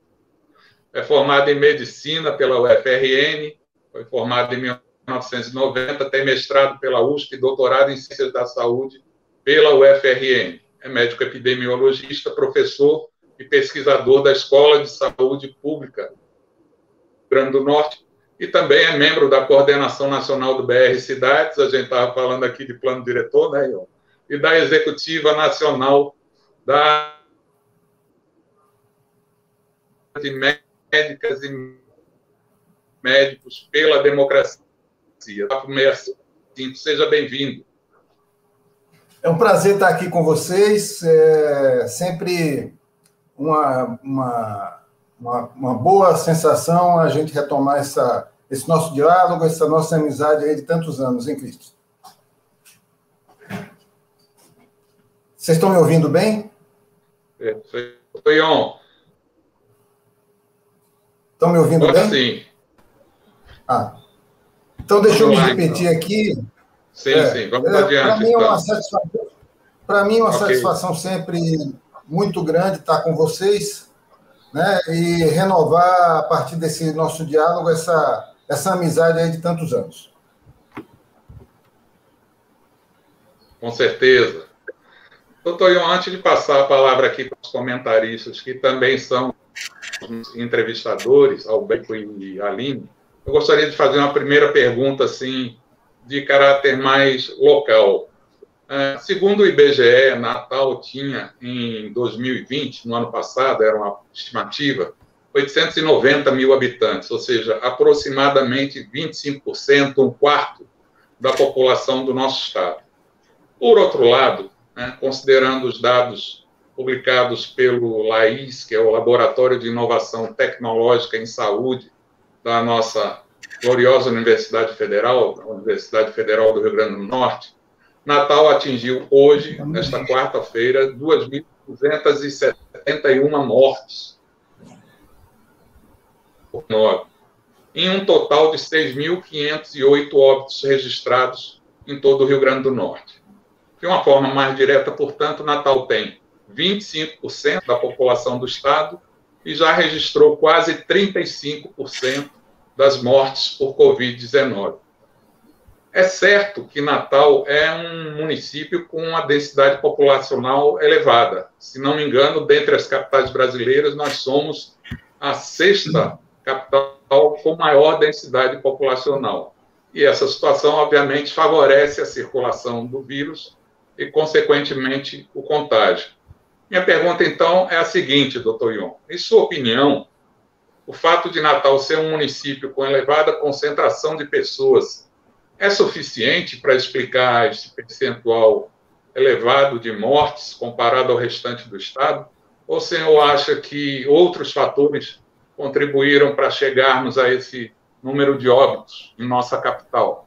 É formado em medicina pela UFRN, foi formado em 1990, tem mestrado pela USP e doutorado em ciências da saúde pela UFRN. É médico epidemiologista, professor e pesquisador da Escola de Saúde Pública do Rio Grande do Norte e também é membro da Coordenação Nacional do BR Cidades, a gente estava falando aqui de plano diretor, né, Ion? E da Executiva Nacional da de médicas e médicos pela democracia. Seja bem-vindo. É um prazer estar aqui com vocês. É sempre uma, uma, uma, uma boa sensação a gente retomar essa, esse nosso diálogo, essa nossa amizade aí de tantos anos, em Cristo? Vocês estão me ouvindo bem? É, foi on. Estão me ouvindo Agora bem? Sim. Ah. Então, deixa Vamos eu me lá, repetir então. aqui. Sim, é, sim. Vamos é, adiante. Para mim, é uma então. satisfação, mim, é uma okay. satisfação sempre muito grande estar com vocês né, e renovar, a partir desse nosso diálogo, essa, essa amizade aí de tantos anos. Com certeza. Doutor Ion, antes de passar a palavra aqui para os comentaristas, que também são entrevistadores, Alberto e Aline, eu gostaria de fazer uma primeira pergunta, assim, de caráter mais local. Uh, segundo o IBGE, Natal tinha, em 2020, no ano passado, era uma estimativa, 890 mil habitantes, ou seja, aproximadamente 25%, um quarto da população do nosso estado. Por outro lado, né, considerando os dados publicados pelo LAIS, que é o Laboratório de Inovação Tecnológica em Saúde da nossa gloriosa Universidade Federal, a Universidade Federal do Rio Grande do Norte, Natal atingiu hoje, nesta quarta-feira, 2.271 mortes. Em um total de 6.508 óbitos registrados em todo o Rio Grande do Norte. De uma forma mais direta, portanto, Natal tem 25% da população do estado e já registrou quase 35% das mortes por Covid-19. É certo que Natal é um município com uma densidade populacional elevada. Se não me engano, dentre as capitais brasileiras, nós somos a sexta capital com maior densidade populacional. E essa situação, obviamente, favorece a circulação do vírus e, consequentemente, o contágio. Minha pergunta, então, é a seguinte, doutor Ion. Em sua opinião, o fato de Natal ser um município com elevada concentração de pessoas é suficiente para explicar esse percentual elevado de mortes comparado ao restante do Estado? Ou o senhor acha que outros fatores contribuíram para chegarmos a esse número de óbitos em nossa capital?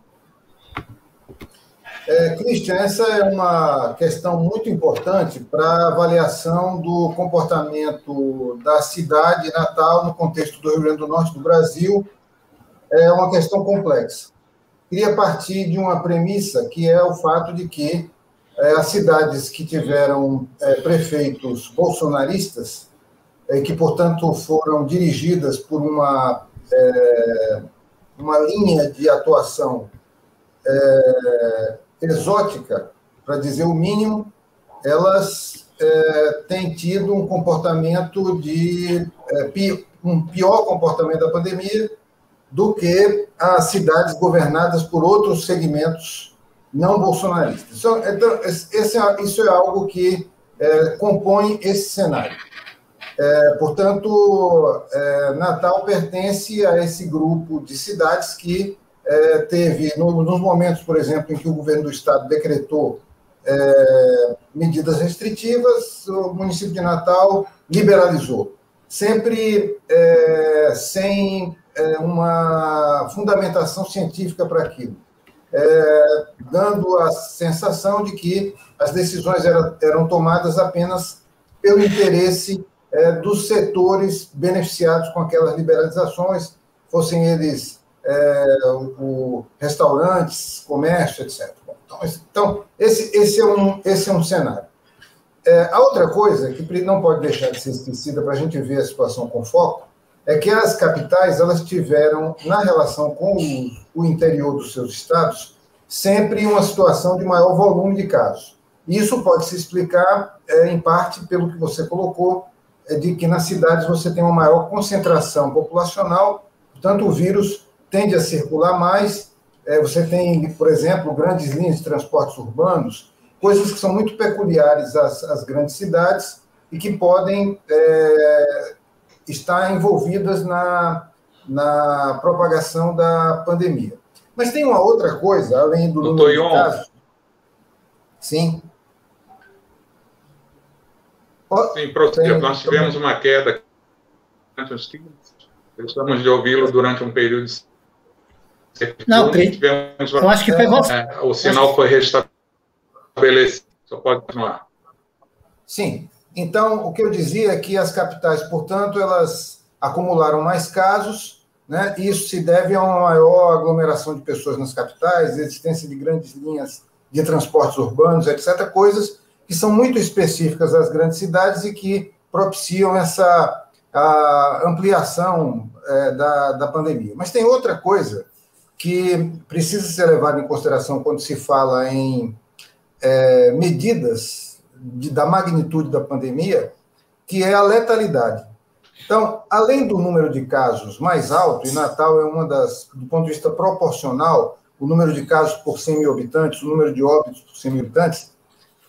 É, Christian, essa é uma questão muito importante para a avaliação do comportamento da cidade natal no contexto do Rio Grande do Norte do Brasil. É uma questão complexa. Queria partir de uma premissa que é o fato de que é, as cidades que tiveram é, prefeitos bolsonaristas, é, que, portanto, foram dirigidas por uma, é, uma linha de atuação é, exótica, para dizer o mínimo, elas é, têm tido um comportamento de um pior comportamento da pandemia do que as cidades governadas por outros segmentos não bolsonaristas. Então, então esse, é, isso é algo que é, compõe esse cenário. É, portanto, é, Natal pertence a esse grupo de cidades que é, teve, no, nos momentos, por exemplo, em que o governo do estado decretou é, medidas restritivas, o município de Natal liberalizou, sempre sem uma fundamentação científica para aquilo. É, dando a sensação de que as decisões eram, eram tomadas apenas pelo interesse é, dos setores beneficiados com aquelas liberalizações, fossem eles é, o, o restaurantes, comércio, etc. Então, então, esse, esse, é, um, esse é um cenário. É, a outra coisa que não pode deixar de ser esquecida para a gente ver a situação com foco é que as capitais elas tiveram, na relação com o, o interior dos seus estados, sempre uma situação de maior volume de casos. Isso pode se explicar, é, em parte, pelo que você colocou, é, de que nas cidades você tem uma maior concentração populacional, portanto, o vírus tende a circular mais. É, você tem, por exemplo, grandes linhas de transportes urbanos, coisas que são muito peculiares às, às grandes cidades e que podem é, estar envolvidas na, na propagação da pandemia. Mas tem uma outra coisa, além do número de casos. Sim. Sim, prosseguir. Nós tivemos uma queda Estamos de ouvi-lo durante um período de não, tivemos uma... eu acho que foi você. É, o sinal foi restabelecido. Só pode continuar. Sim. Então, o que eu dizia é que as capitais, portanto, elas acumularam mais casos, né? Isso se deve a uma maior aglomeração de pessoas nas capitais, existência de grandes linhas de transportes urbanos, etc., coisas que são muito específicas das grandes cidades e que propiciam essa ampliação é, da, da pandemia. Mas tem outra coisa que precisa ser levada em consideração quando se fala em é, medidas de, da magnitude da pandemia, que é a letalidade. Então, além do número de casos mais alto, e Natal é uma das, do ponto de vista proporcional, o número de casos por 100 mil habitantes, o número de óbitos por 100 mil habitantes,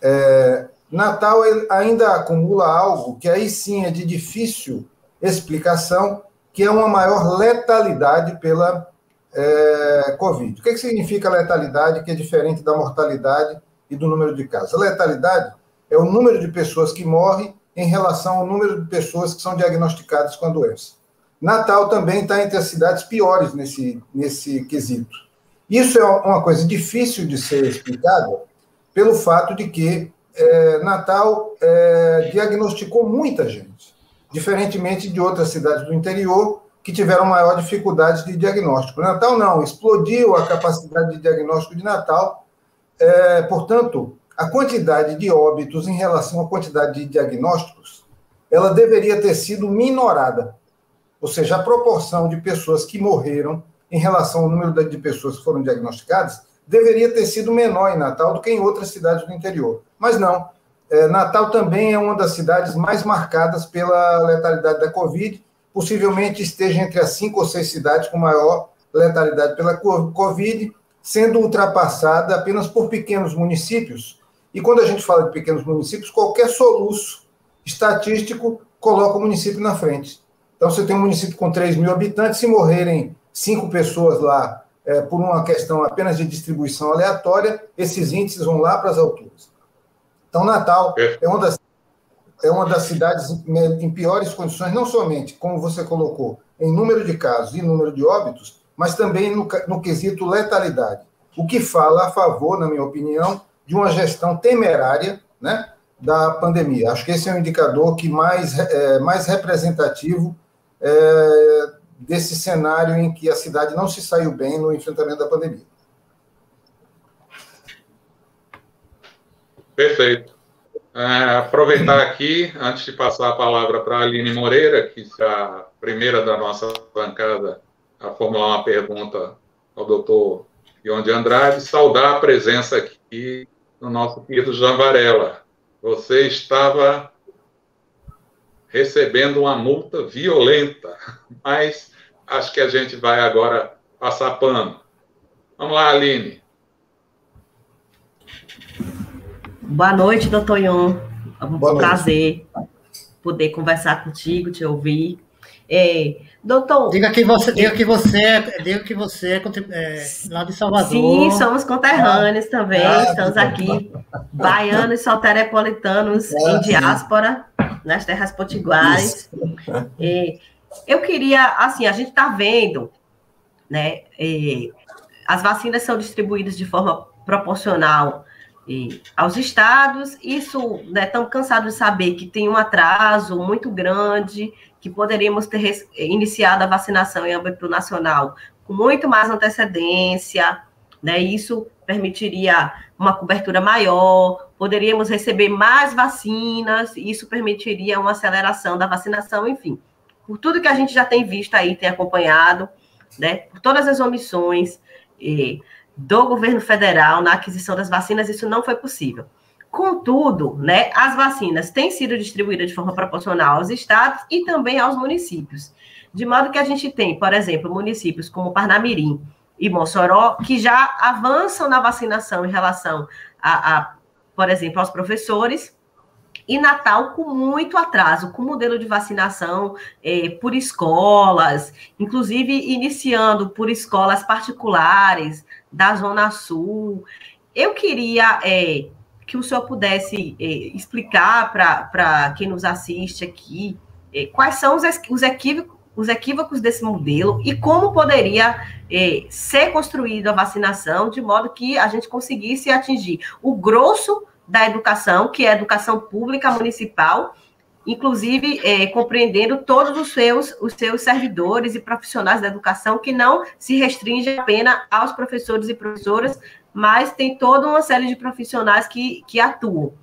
é, Natal ainda acumula algo que aí sim é de difícil explicação, que é uma maior letalidade pela é, Covid. O que, que significa letalidade, que é diferente da mortalidade e do número de casos? A letalidade é o número de pessoas que morrem em relação ao número de pessoas que são diagnosticadas com a doença. Natal também está entre as cidades piores nesse, nesse quesito. Isso é uma coisa difícil de ser explicada pelo fato de que é, Natal é, diagnosticou muita gente, diferentemente de outras cidades do interior que tiveram maior dificuldade de diagnóstico. Natal não, explodiu a capacidade de diagnóstico de Natal, é, portanto, a quantidade de óbitos em relação à quantidade de diagnósticos, ela deveria ter sido minorada. Ou seja, a proporção de pessoas que morreram em relação ao número de pessoas que foram diagnosticadas deveria ter sido menor em Natal do que em outras cidades do interior. Mas não. É, Natal também é uma das cidades mais marcadas pela letalidade da Covid, possivelmente esteja entre as cinco ou seis cidades com maior letalidade pela Covid, sendo ultrapassada apenas por pequenos municípios e quando a gente fala de pequenos municípios, qualquer soluço estatístico coloca o município na frente. Então, você tem um município com 3 mil habitantes, se morrerem cinco pessoas lá é, por uma questão apenas de distribuição aleatória, esses índices vão lá para as alturas. Então, Natal é. é uma das, é uma das cidades em piores condições, não somente, como você colocou, em número de casos e número de óbitos, mas também no, no quesito letalidade. O que fala a favor, na minha opinião, de uma gestão temerária né, da pandemia. Acho que esse é o indicador que mais, é, mais representativo é, desse cenário em que a cidade não se saiu bem no enfrentamento da pandemia. Perfeito. É, aproveitar aqui, antes de passar a palavra para a Aline Moreira, que é a primeira da nossa bancada a formular uma pergunta ao doutor Ion de Andrade, saudar a presença aqui do nosso querido Jean Varela. Você estava recebendo uma multa violenta, mas acho que a gente vai agora passar pano. Vamos lá, Aline. Boa noite, doutor Ion. É um Boa prazer noite. poder conversar contigo, te ouvir. É, doutor. Diga que você, diga que você, é, diga que você é, é lá de Salvador. Sim, somos conterrâneos ah, também. Ah, estamos aqui, baianos e solterepolitanos ah, em diáspora, nas terras potiguares. É, eu queria, assim, a gente está vendo, né? É, as vacinas são distribuídas de forma proporcional aos estados. Isso, né, estamos cansados de saber que tem um atraso muito grande, que poderíamos ter iniciado a vacinação em âmbito nacional com muito mais antecedência, né? Isso permitiria uma cobertura maior, poderíamos receber mais vacinas, isso permitiria uma aceleração da vacinação, enfim. Por tudo que a gente já tem visto aí, tem acompanhado, né? Por todas as omissões, eh, do governo federal na aquisição das vacinas, isso não foi possível. Contudo, né, as vacinas têm sido distribuídas de forma proporcional aos estados e também aos municípios. De modo que a gente tem, por exemplo, municípios como Parnamirim e Mossoró, que já avançam na vacinação em relação a, a por exemplo, aos professores, e Natal com muito atraso, com modelo de vacinação é, por escolas, inclusive iniciando por escolas particulares da Zona Sul. Eu queria é, que o senhor pudesse é, explicar para quem nos assiste aqui é, quais são os, os equívocos os equívocos desse modelo e como poderia é, ser construída a vacinação de modo que a gente conseguisse atingir o grosso da educação, que é a educação pública municipal, inclusive é, compreendendo todos os seus, os seus servidores e profissionais da educação, que não se restringe apenas aos professores e professoras, mas tem toda uma série de profissionais que, que atuam,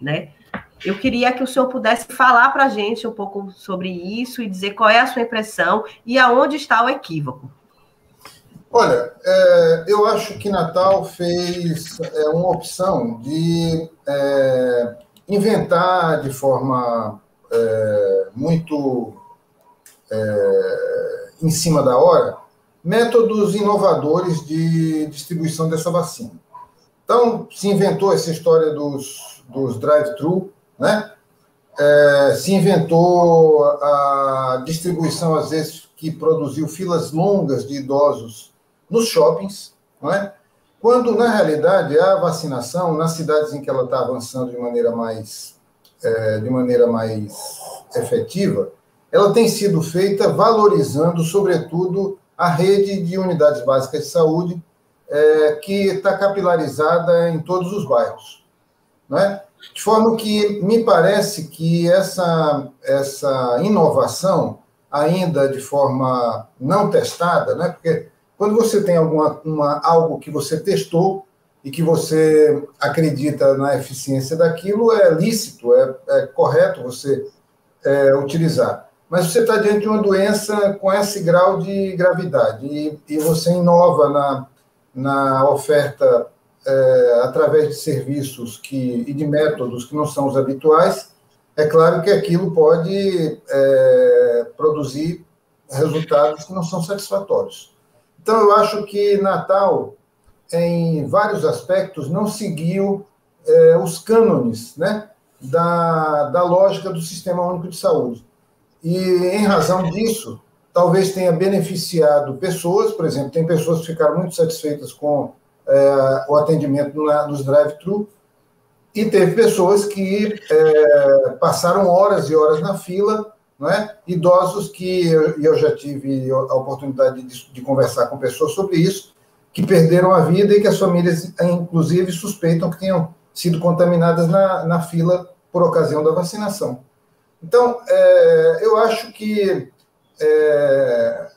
né? Eu queria que o senhor pudesse falar para a gente um pouco sobre isso e dizer qual é a sua impressão e aonde está o equívoco. Olha, é, eu acho que Natal fez é, uma opção de é, inventar de forma é, muito é, em cima da hora métodos inovadores de distribuição dessa vacina. Então, se inventou essa história dos, dos drive-thru, né? É, se inventou a distribuição, às vezes, que produziu filas longas de idosos nos shoppings, não é? quando, na realidade, a vacinação, nas cidades em que ela está avançando de maneira mais, é, de maneira mais efetiva, ela tem sido feita valorizando, sobretudo, a rede de unidades básicas de saúde, é, que está capilarizada em todos os bairros. É? De forma que me parece que essa, essa inovação, ainda de forma não testada, né? porque quando você tem alguma, uma, algo que você testou e que você acredita na eficiência daquilo, é lícito, é, é correto você é, utilizar. Mas você está diante de uma doença com esse grau de gravidade e, e você inova na, na oferta é, através de serviços que, e de métodos que não são os habituais, é claro que aquilo pode é, produzir resultados que não são satisfatórios. Então, eu acho que Natal, em vários aspectos, não seguiu é, os cânones né, da, da lógica do Sistema Único de Saúde. E, em razão disso, talvez tenha beneficiado pessoas, por exemplo, tem pessoas que ficaram muito satisfeitas com é, o atendimento na, nos drive-thru, e teve pessoas que é, passaram horas e horas na fila é? idosos que eu, eu já tive a oportunidade de, de, conversar com pessoas sobre isso, que perderam a vida e que as famílias, inclusive, suspeitam que tenham sido contaminadas na, na fila por ocasião da vacinação. Então, é, eu acho que é,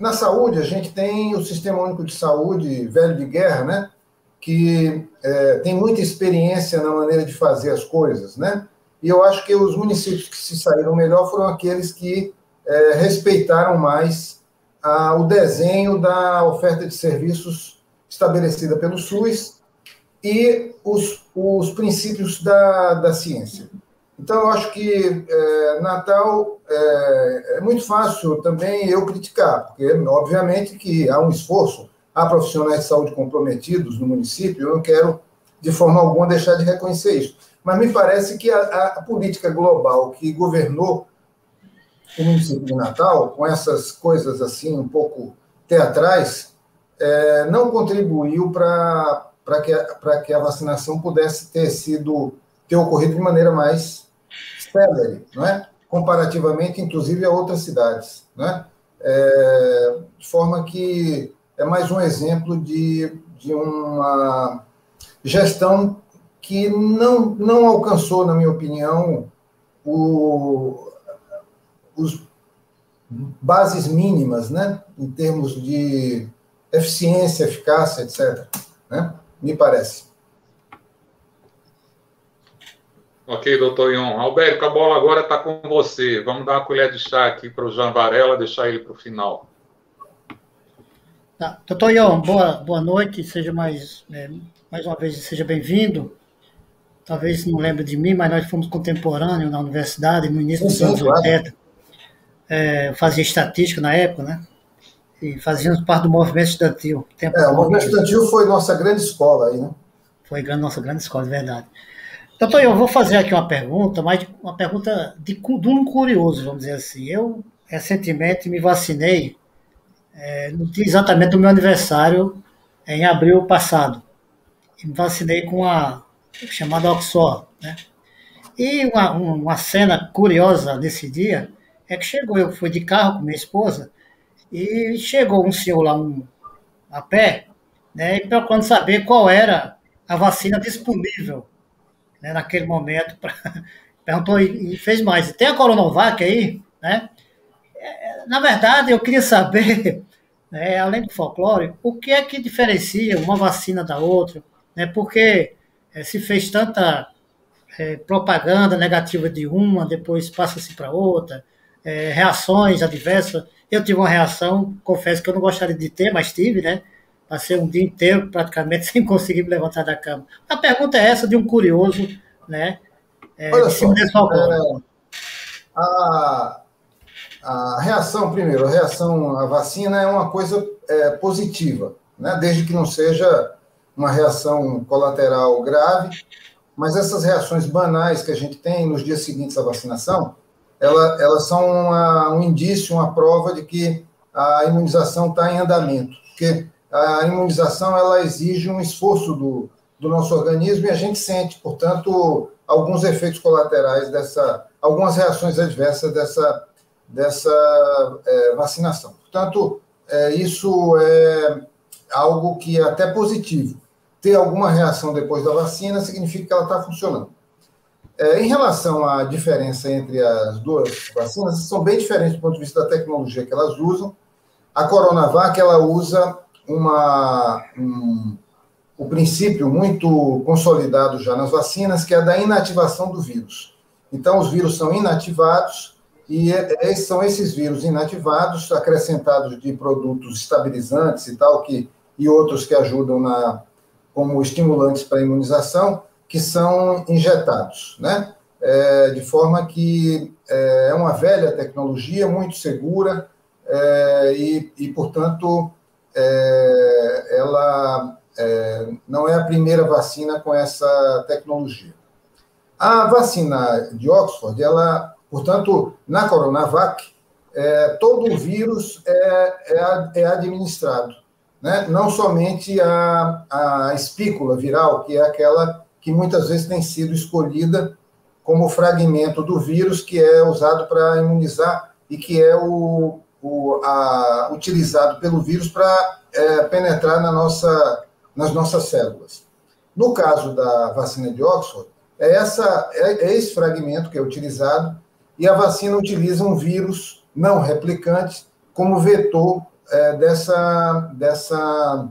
na saúde a gente tem o Sistema Único de Saúde velho de guerra, né? que é, tem muita experiência na maneira de fazer as coisas, né? E eu acho que os municípios que se saíram melhor foram aqueles que é, respeitaram mais a, o desenho da oferta de serviços estabelecida pelo SUS e os, os princípios da, da ciência. Então, eu acho que é, Natal é, é, muito fácil também eu criticar, porque, obviamente, que há um esforço, há profissionais de saúde comprometidos no município, eu não quero, de forma alguma, deixar de reconhecer isso. Mas me parece que a, a política global que governou o município de Natal, com essas coisas assim um pouco teatrais, é, não contribuiu para que, que a vacinação pudesse ter sido ter ocorrido de maneira mais célere, não é? comparativamente, inclusive, a outras cidades. Né? É, de forma que é mais um exemplo de, de uma gestão que não, não alcançou, na minha opinião, o, os bases mínimas, né, em termos de eficiência, eficácia, etc. Né? Me parece. Ok, doutor Ion. Alberto, a bola agora está com você. Vamos dar uma colher de chá aqui para o Jean Varela, deixar ele para o final. Tá. Doutor Ion, boa, boa noite. Seja mais, é, mais uma vez, seja bem-vindo. Talvez não lembre de mim, mas nós fomos contemporâneos na universidade no início dos anos 80. É, fazia estatística na época, né? E fazíamos parte do movimento estudantil. Tempo é, o movimento estudantil foi nossa grande escola aí, né? Foi nossa grande escola, é verdade. Doutor, eu vou fazer aqui uma pergunta, mas uma pergunta de, de um curioso, vamos dizer assim. Eu, recentemente, me vacinei é, no dia exatamente do meu aniversário, em abril passado. E me vacinei com a chamada Oxford, né? E uma, uma cena curiosa nesse dia é que chegou, eu fui de carro com minha esposa, e chegou um senhor lá um, a pé, né, e procurando saber qual era a vacina disponível né, naquele momento. Pra, *laughs* perguntou e, e, fez mais. Tem a Coronavac aí? Né? É, na verdade, eu queria saber, *laughs* né, além do folclore, o que é que diferencia uma vacina da outra, né, porque é, se fez tanta é, propaganda negativa de uma, depois passa-se para outra, é, reações adversas. Eu tive uma reação, confesso que eu não gostaria de ter, mas tive, né? Passei um dia inteiro praticamente *laughs* sem conseguir me levantar da cama. A pergunta é essa de um curioso, né? É, Olha só, é, a, a reação, primeiro, a reação à vacina é uma coisa é, positiva, né? desde que não seja uma reação colateral grave, mas essas reações banais que a gente tem nos dias seguintes à vacinação, ela, elas são uma, um indício, uma prova de que a imunização está em andamento, porque a imunização ela exige um esforço do, do nosso organismo e a gente sente, portanto, alguns efeitos colaterais dessa, algumas reações adversas dessa, dessa é, vacinação. Portanto, é, isso é algo que é até positivo. Ter alguma reação depois da vacina significa que ela está funcionando. É, em relação à diferença entre as duas vacinas, são bem diferentes do ponto de vista da tecnologia que elas usam. A Coronavac ela usa uma, um, o princípio muito consolidado já nas vacinas, que é da inativação do vírus. Então, os vírus são inativados e é, são esses vírus inativados, acrescentados de produtos estabilizantes e tal, que, e outros que ajudam na, como estimulantes para a imunização, que são injetados, né? É, de forma que é, é uma velha tecnologia, muito segura, é, e, e, portanto, é, ela é, não é a primeira vacina com essa tecnologia. A vacina de Oxford, ela, portanto, na Coronavac, é, todo o vírus é, administrado, né? não somente a, a espícula viral, que é aquela que muitas vezes tem sido escolhida como fragmento do vírus que é usado para imunizar e que é o, o, a, utilizado pelo vírus para é, penetrar na nossa, nas nossas células. No caso da vacina de Oxford, é, essa, é, é esse fragmento que é utilizado e a vacina utiliza um vírus não replicante como vetor é, dessa, dessa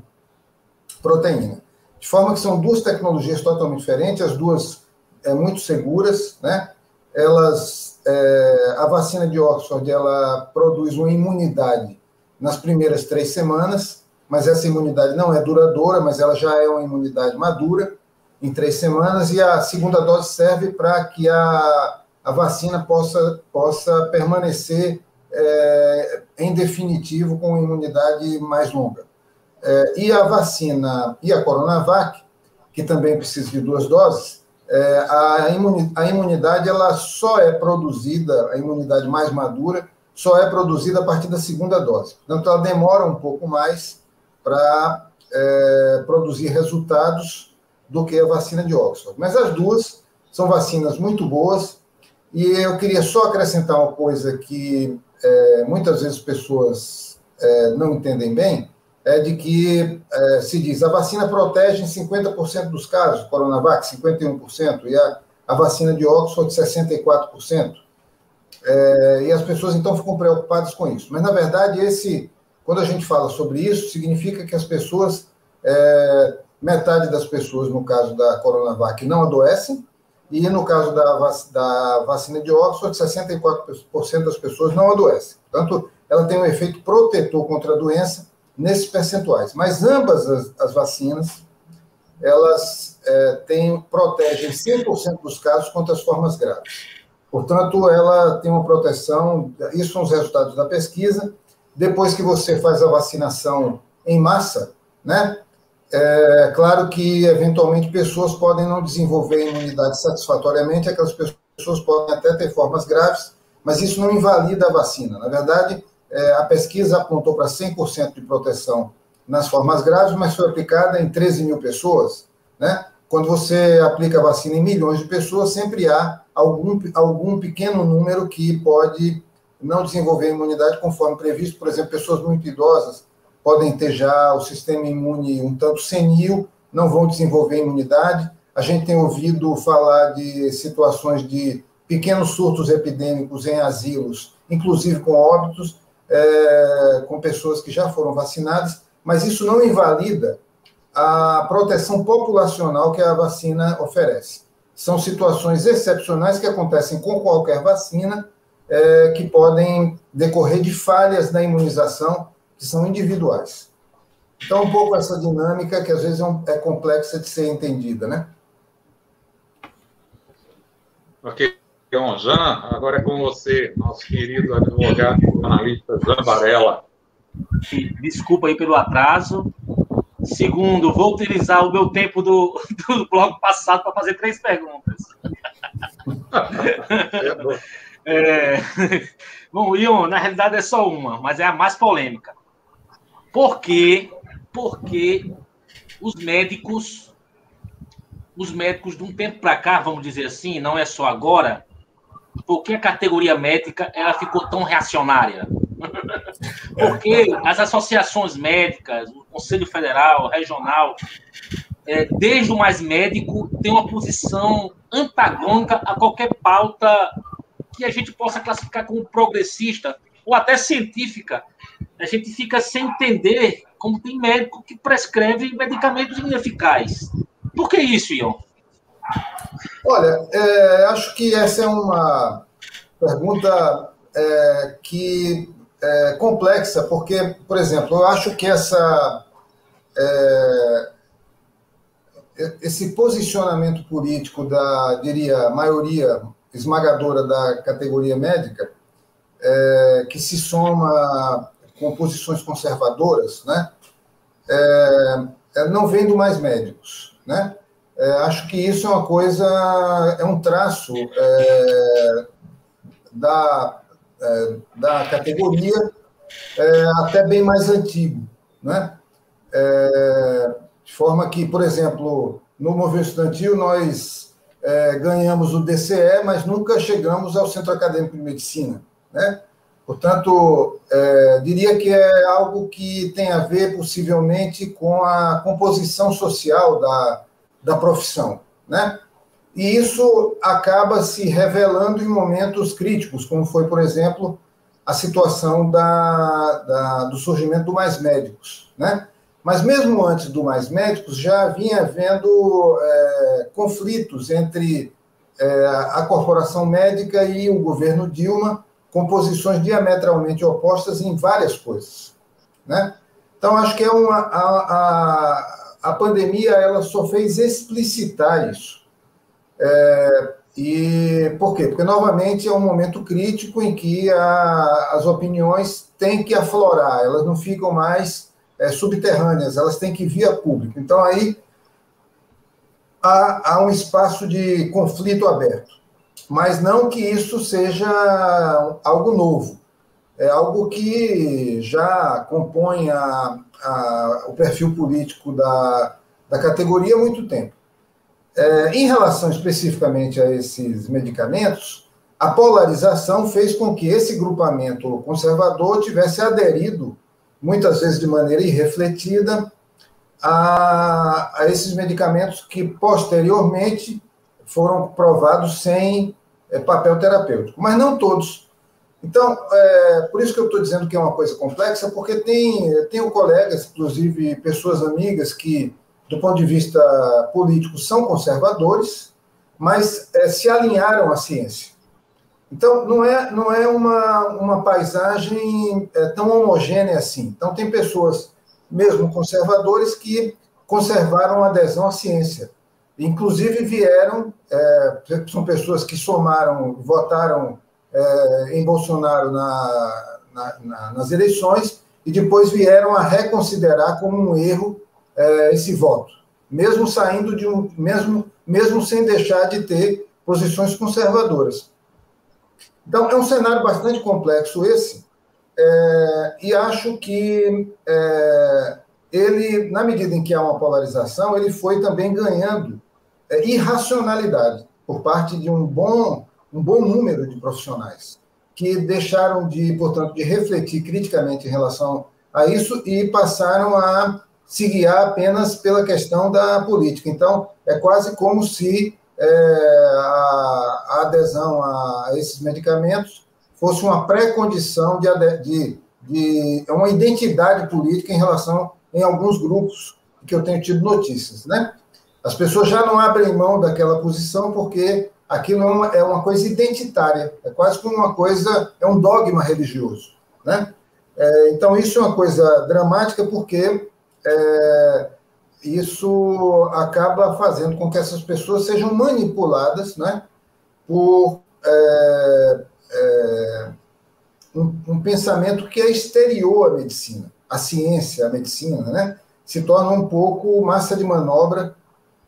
proteína. de forma que são duas tecnologias totalmente diferentes, as duas é, muito seguras, né? Elas, é, a vacina de Oxford, ela produz uma imunidade nas primeiras três semanas, mas essa imunidade não é duradoura, mas ela já é uma imunidade madura em três semanas, e a segunda dose serve para que a, a vacina possa, possa permanecer é, em definitivo com imunidade mais longa. É, e a vacina, e a Coronavac, que também precisa de duas doses, é, a, imunidade, a imunidade ela só é produzida, a imunidade mais madura, só é produzida a partir da segunda dose. Portanto, ela demora um pouco mais para é, produzir resultados do que a vacina de Oxford. Mas as duas são vacinas muito boas, e eu queria só acrescentar uma coisa que é, muitas vezes pessoas é, não entendem bem, é de que é, se diz a vacina protege em 50% dos casos, Coronavac 51%, e a, a vacina de Oxford 64%. É, e as pessoas então ficam preocupadas com isso. Mas, na verdade, esse, quando a gente fala sobre isso, significa que as pessoas, é, metade das pessoas, no caso da Coronavac, não adoecem, e no caso da, da vacina de Oxford, 64% das pessoas não adoecem. Portanto, ela tem um efeito protetor contra a doença nesses percentuais. Mas ambas as, as vacinas, elas é, têm, protegem 100% dos casos contra as formas graves. Portanto, ela tem uma proteção, isso são os resultados da pesquisa. Depois que você faz a vacinação em massa, né, é claro que, eventualmente, pessoas podem não desenvolver imunidade satisfatoriamente, aquelas pessoas podem até ter formas graves, mas isso não invalida a vacina. Na verdade, é, a pesquisa apontou para 100% de proteção nas formas graves, mas foi aplicada em 13 mil pessoas. Né? Quando você aplica a vacina em milhões de pessoas, sempre há algum, algum pequeno número que pode não desenvolver imunidade conforme previsto. Por exemplo, pessoas muito idosas podem ter já o sistema imune um tanto senil, não vão desenvolver imunidade. A gente tem ouvido falar de situações de pequenos surtos epidêmicos em asilos, inclusive com óbitos, é, com pessoas que já foram vacinadas, mas isso não invalida a proteção populacional que a vacina oferece. São situações excepcionais que acontecem com qualquer vacina, é, que podem decorrer de falhas na imunização que são individuais. Então, um pouco essa dinâmica que às vezes é, um, é complexa de ser entendida, né? Ok, então, Jean, agora é com você, nosso querido advogado analista Jean Varela. Desculpa aí pelo atraso. Segundo, vou utilizar o meu tempo do, *laughs* do bloco passado para fazer três perguntas. *laughs* é, *laughs* bom, Ion, na realidade é só uma, mas é a mais polêmica. Por quê? Porque os médicos, os médicos de um tempo para cá, vamos dizer assim, não é só agora, porque a categoria médica ela ficou tão reacionária? *laughs* porque as associações médicas, o Conselho Federal, Regional, é, desde o mais médico, tem uma posição antagônica a qualquer pauta que a gente possa classificar como progressista ou até científica, a gente fica sem entender como tem médico que prescreve medicamentos ineficazes. Por que isso, Ion? Olha, é, acho que essa é uma pergunta é, que é complexa, porque, por exemplo, eu acho que essa é, esse posicionamento político da, diria, maioria esmagadora da categoria médica, é, que se soma com posições conservadoras, né, é, é, não vendo mais médicos, né? É, acho que isso é uma coisa, é um traço é, da, é, da categoria é, até bem mais antigo, né? de forma que, por exemplo, no movimento estudantil nós ganhamos o DCE, mas nunca chegamos ao Centro Acadêmico de Medicina, né? Portanto, é, diria que é algo que tem a ver possivelmente com a composição social da, da profissão, né? E isso acaba se revelando em momentos críticos, como foi, por exemplo, a situação da, da, do surgimento do Mais Médicos, né? Mas mesmo antes do Mais Médicos, já vinha havendo é, conflitos entre é, a corporação médica e o governo Dilma, com posições diametralmente opostas em várias coisas. Né? Então, acho que é uma, a, a, a pandemia ela só fez explicitar isso. É, e por quê? Porque, novamente, é um momento crítico em que a, as opiniões têm que aflorar, elas não ficam mais é, subterrâneas, elas têm que vir a público. Então, aí há, há um espaço de conflito aberto. Mas não que isso seja algo novo. É algo que já compõe a, a, o perfil político da, da categoria há muito tempo. É, em relação especificamente a esses medicamentos, a polarização fez com que esse grupamento conservador tivesse aderido, muitas vezes de maneira irrefletida, a, a esses medicamentos que posteriormente foram provados sem é, papel terapêutico, mas não todos. Então, é, por isso que eu estou dizendo que é uma coisa complexa, porque tem, tenho colegas, inclusive pessoas amigas, que do ponto de vista político, são conservadores, mas é, se alinharam à ciência. Então, não é, não é uma, uma paisagem é, tão homogênea assim. Então, tem pessoas, mesmo conservadores, que conservaram a adesão à ciência. Inclusive, vieram, é, são pessoas que somaram, votaram é, em Bolsonaro na, na, na, nas eleições e depois vieram a reconsiderar como um erro é, esse voto, mesmo saindo de um, mesmo, mesmo sem deixar de ter posições conservadoras. Então, é um cenário bastante complexo esse, é, e acho que é, ele, na medida em que há uma polarização, ele foi também ganhando é, irracionalidade por parte de um bom, um bom número de profissionais que deixaram de, portanto, de refletir criticamente em relação a isso e passaram a se guiar apenas pela questão da política. Então, é quase como se é, a, a, adesão a, esses medicamentos fosse uma pré-condição de, de, de, uma identidade política em relação em alguns grupos que eu tenho tido notícias, né? As pessoas já não abrem mão daquela posição porque aquilo é uma, é uma coisa identitária, é quase como uma coisa, é um dogma religioso, né? É, então, isso é uma coisa dramática porque é, isso acaba fazendo com que essas pessoas sejam manipuladas né, por é, é, um, um, pensamento que é exterior à medicina. A ciência, a medicina, né, se torna um pouco massa de manobra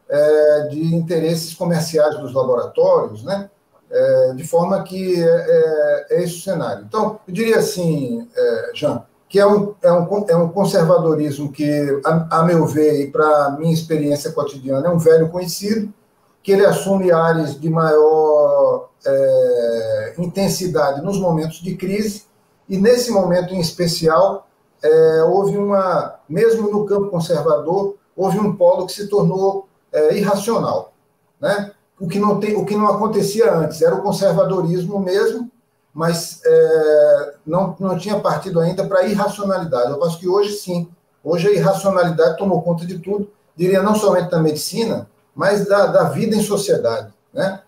é, de interesses comerciais dos laboratórios, né, é, de forma que é, é, é, esse o cenário. Então, eu diria assim, Jean, que é um, é um, é um conservadorismo que, a, a meu ver, e para minha experiência cotidiana, é um velho conhecido, que ele assume áreas de maior é, intensidade nos momentos de crise, e nesse momento em especial, é, houve uma, mesmo no campo conservador, houve um polo que se tornou é, irracional, né? O que, não tem, o que não acontecia antes, era o conservadorismo mesmo, mas é, não, não tinha partido ainda para a irracionalidade. Eu acho que hoje sim, hoje a irracionalidade tomou conta de tudo, diria não somente da medicina, mas da, da vida em sociedade. Né?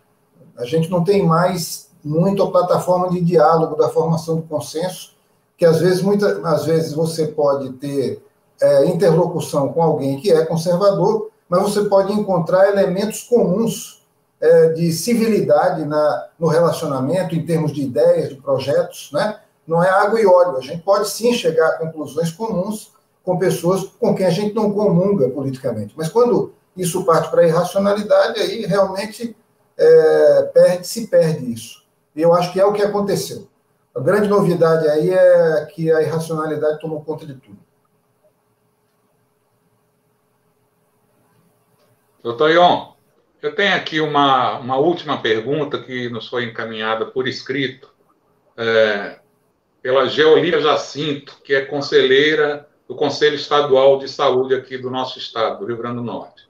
A gente não tem mais muito a plataforma de diálogo, da formação do consenso, que às vezes, muitas, às vezes você pode ter é, interlocução com alguém que é conservador, mas você pode encontrar elementos comuns é, de civilidade na, no relacionamento, em termos de ideias, de projetos, né? Não é água e óleo. A gente pode sim chegar a conclusões comuns com pessoas com quem a gente não comunga politicamente. Mas quando isso parte para a irracionalidade, aí realmente é, perde, se perde isso. E eu acho que é o que aconteceu. A grande novidade aí é que a irracionalidade tomou conta de tudo. Doutor Ion, eu tenho aqui uma, uma última pergunta que nos foi encaminhada por escrito é, pela Geolia Jacinto, que é conselheira do Conselho Estadual de Saúde aqui do nosso estado, do Rio Grande do Norte.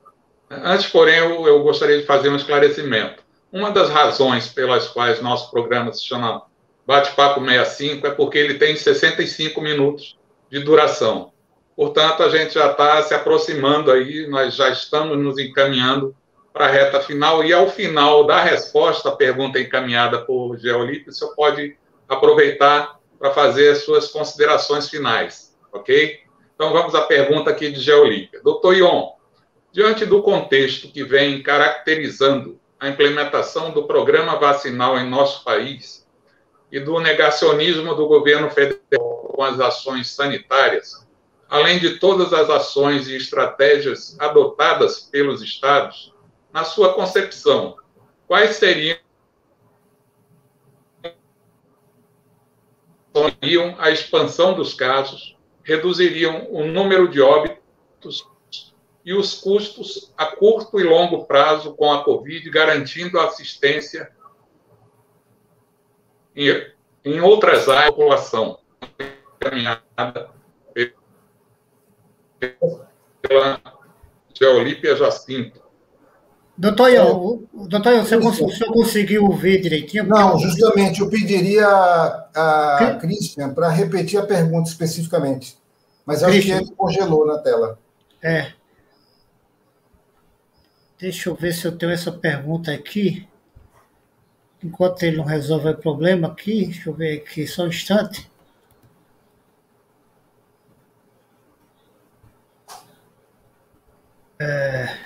Antes, porém, eu, eu gostaria de fazer um esclarecimento. Uma das razões pelas quais nosso programa se chama Bate-Papo 65 é porque ele tem 65 minutos de duração. Portanto, a gente já está se aproximando aí, nós já estamos nos encaminhando para a reta final, e ao final da resposta à pergunta encaminhada por Geolipe, o senhor pode aproveitar para fazer as suas considerações finais, ok? Então, vamos à pergunta aqui de Geolipe. Doutor Ion, diante do contexto que vem caracterizando a implementação do programa vacinal em nosso país e do negacionismo do governo federal com as ações sanitárias, além de todas as ações e estratégias adotadas pelos estados, na sua concepção, quais seriam a expansão dos casos, reduziriam o número de óbitos e os custos a curto e longo prazo com a Covid, garantindo assistência em, outras áreas da população, pela Geolípia Jacinto. Doutor Ion, doutor Ion, você, o senhor conseguiu ver direitinho? Não, justamente, eu pediria a, a Christian para repetir a pergunta especificamente. Mas acho Christian. que ele congelou na tela. É. Deixa eu ver se eu tenho essa pergunta aqui. Enquanto ele não resolve o problema aqui, deixa eu ver aqui só um instante. É,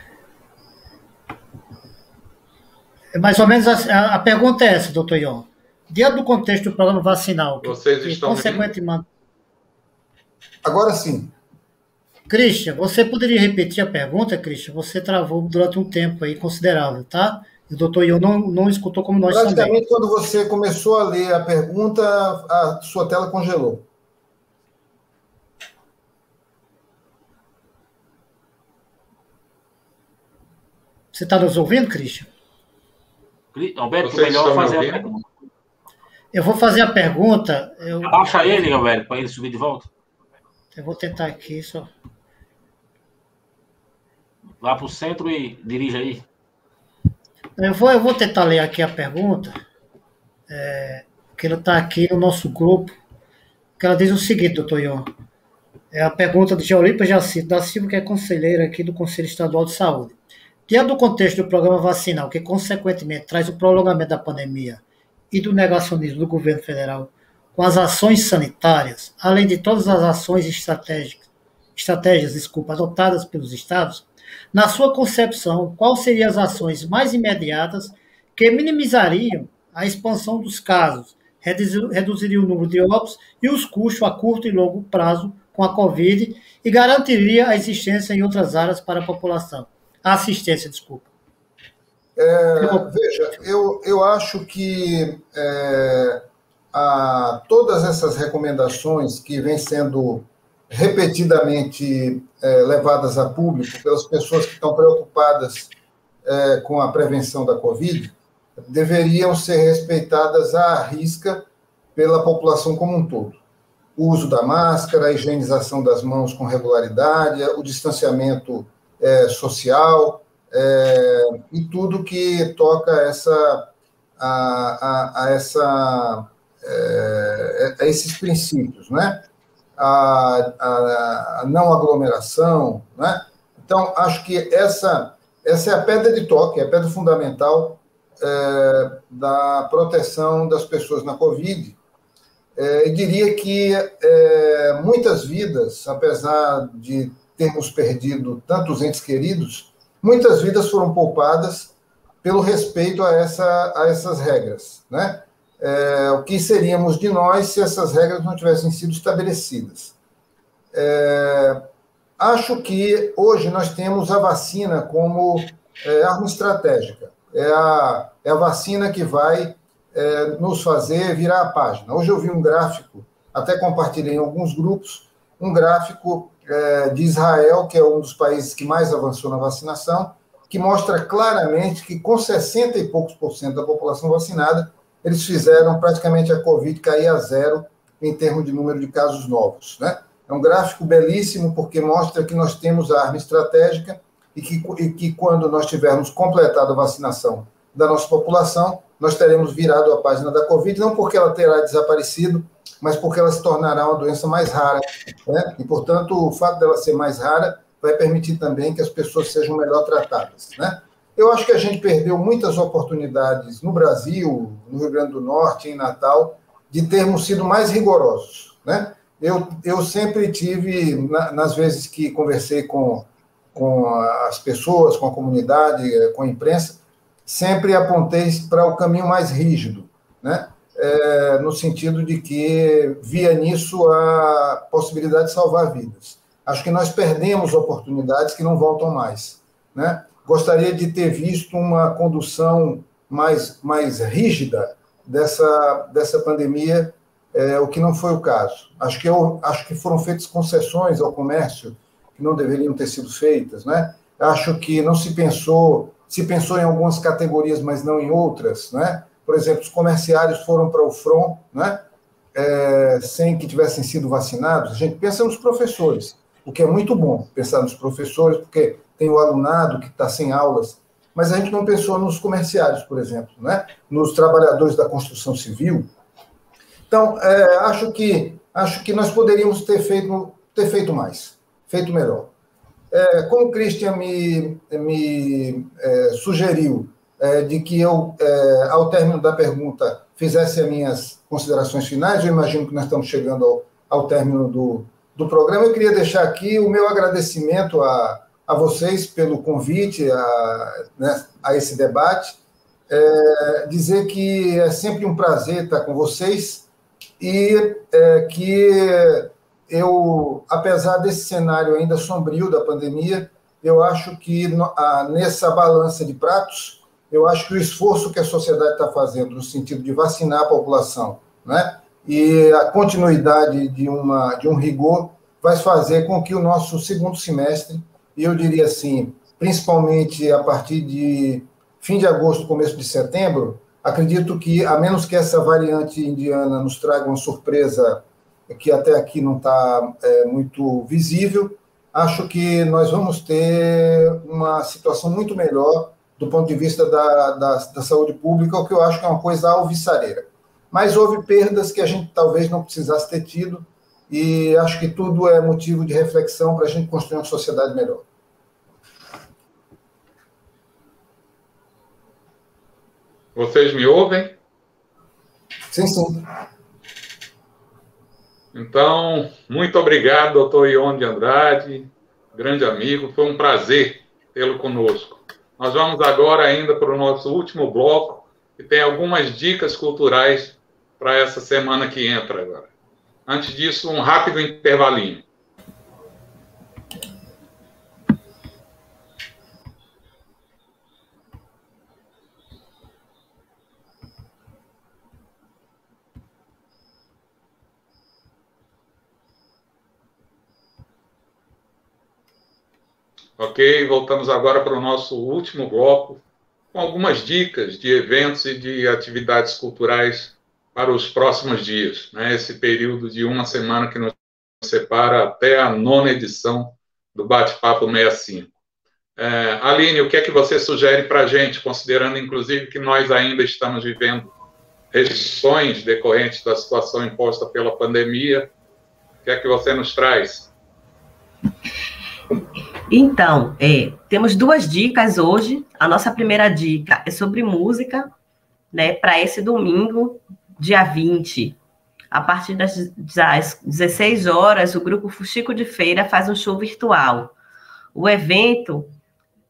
é mais ou menos a, a, pergunta é essa, doutor Ion. Diante do contexto do programa vacinal, vocês que, estão consequentemente. Agora sim. Christian, você poderia repetir a pergunta, Christian? Você travou durante um tempo aí considerável, tá? o doutor Ion não, não escutou como nós Praticamente, também. quando você começou a ler a pergunta, a sua tela congelou. Você está nos ouvindo, Christian? Alberto, Vocês melhor fazer a pergunta. Eu vou fazer a pergunta. Eu... Abaixa ele, Alberto, para ele subir de volta. Eu vou tentar aqui só. Vá para o centro e dirija aí. Eu vou, eu vou tentar ler aqui a pergunta. É, que ela está aqui no nosso grupo. Que ela diz o seguinte, doutor Ion. É a pergunta de Geolipa Jacinto da Silva, que é conselheira aqui do Conselho Estadual de Saúde. Diante do contexto do programa vacinal, que consequentemente traz o prolongamento da pandemia e do negacionismo do governo federal com as ações sanitárias, além de todas as ações estratégicas, estratégias desculpa, adotadas pelos estados, na sua concepção, quais seriam as ações mais imediatas que minimizariam a expansão dos casos, reduziriam o número de óbitos e os custos a curto e longo prazo com a Covid e garantiria a existência em outras áreas para a população? A assistência, desculpa. É, veja, eu, eu acho que é, a, todas essas recomendações que vêm sendo repetidamente é, levadas a público pelas pessoas que estão preocupadas é, com a prevenção da Covid deveriam ser respeitadas à risca pela população como um todo. O uso da máscara, a higienização das mãos com regularidade, o distanciamento é, social é, e tudo que toca essa, a, a, a essa, é, a esses princípios, né? A, a, a, não aglomeração, né? Então, acho que essa, essa é a pedra de toque, é a pedra fundamental é, da proteção das pessoas na Covid. É, diria que é, muitas vidas, apesar de termos perdido tantos entes queridos, muitas vidas foram poupadas pelo respeito a, essa, a essas regras. Né? É, o que seríamos de nós se essas regras não tivessem sido estabelecidas? É, acho que hoje nós temos a vacina como é, arma estratégica. É a, é a vacina que vai é, nos fazer virar a página. Hoje eu vi um gráfico, até compartilhei em alguns grupos, um gráfico é, de Israel, que é um dos países que mais avançou na vacinação, que mostra claramente que com 60 e poucos por cento da população vacinada, eles fizeram praticamente a Covid cair a zero em termos de número de casos novos. Né? É um gráfico belíssimo, porque mostra que nós temos a arma estratégica e que, e que quando nós tivermos completado a vacinação da nossa população, nós teremos virado a página da Covid, não porque ela terá desaparecido, mas porque ela se tornará uma doença mais rara. Né? E, portanto, o fato dela ser mais rara vai permitir também que as pessoas sejam melhor tratadas. Né? Eu acho que a gente perdeu muitas oportunidades no Brasil, no Rio Grande do Norte, em Natal, de termos sido mais rigorosos. Né? Eu, eu sempre tive, na, nas vezes que conversei com, com as pessoas, com a comunidade, com a imprensa, sempre apontei para o caminho mais rígido, né? É, no sentido de que via nisso a possibilidade de salvar vidas. Acho que nós perdemos oportunidades que não voltam mais. Né? Gostaria de ter visto uma condução mais, mais rígida dessa, dessa pandemia, é, o que não foi o caso. Acho que, eu, acho que foram feitas concessões ao comércio que não deveriam ter sido feitas. Né? Acho que não se pensou, se pensou em algumas categorias, mas não em outras. Né? por exemplo, os comerciários foram para o front, né? É, sem que tivessem sido vacinados, a gente pensa nos professores, o que é muito bom pensar nos professores, porque tem o alunado que está sem aulas, mas a gente não pensou nos comerciários, por exemplo, né? nos trabalhadores da construção civil. Então, é, acho, que, acho que nós poderíamos ter feito, ter feito mais, feito melhor. É, como o Christian me, me é, sugeriu é, de que eu, é, ao término da pergunta, fizesse as minhas considerações finais. Eu imagino que nós estamos chegando ao, ao término do, do programa. Eu queria deixar aqui o meu agradecimento a, a vocês pelo convite a, né, a esse debate. É, dizer que é sempre um prazer estar com vocês e é, que eu, apesar desse cenário ainda sombrio da pandemia, eu acho que nessa balança de pratos, eu acho que o esforço que a sociedade está fazendo no sentido de vacinar a população, né, e a continuidade de, uma, de um rigor vai fazer com que o nosso segundo semestre, e eu diria assim, principalmente a partir de fim de agosto, começo de setembro, acredito que, a menos que essa variante indiana nos traga uma surpresa que até aqui não está é, muito visível, acho que nós vamos ter uma situação muito melhor do ponto de vista da, da, da, saúde pública, o que eu acho que é uma coisa alvissareira. Mas houve perdas que a gente talvez não precisasse ter tido, e acho que tudo é motivo de reflexão para a gente construir uma sociedade melhor. Vocês me ouvem? Sim, sim. Então, muito obrigado, doutor Ion de Andrade, grande amigo, foi um prazer tê-lo conosco. Nós vamos agora ainda para o nosso último bloco, que tem algumas dicas culturais para essa semana que entra agora. Antes disso, um rápido intervalinho. Ok, voltamos agora para o nosso último bloco, com algumas dicas de eventos e de atividades culturais para os próximos dias, né? esse período de uma semana que nos separa até a nona edição do Bate-Papo 65. É, Aline, o que é que você sugere para a gente, considerando inclusive que nós ainda estamos vivendo restrições decorrentes da situação imposta pela pandemia? O que é que você nos traz? Então, é, temos duas dicas hoje. A nossa primeira dica é sobre música, né, para esse domingo, dia 20. A partir das, das 16 horas, o grupo Fuxico de Feira faz um show virtual. O evento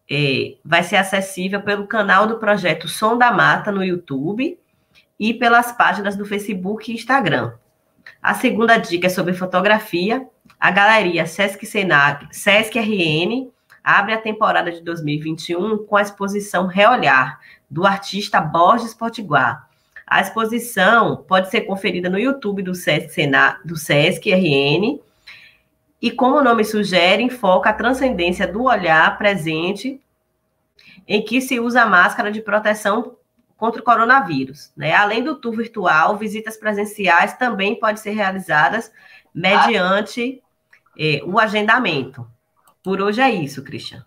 é, vai ser acessível pelo canal do projeto Som da Mata no YouTube e pelas páginas do Facebook e Instagram. A segunda dica é sobre fotografia a galeria Sesc Senac, Sesc RN abre a temporada de 2021 com a exposição Reolhar, do artista Borges Potiguar. A exposição pode ser conferida no YouTube do Sesc, Senac, do Sesc RN e, como o nome sugere, enfoca a transcendência do olhar presente em que se usa a máscara de proteção contra o coronavírus. Né? Além do tour virtual, visitas presenciais também podem ser realizadas mediante é, o agendamento. Por hoje é isso, Cristian.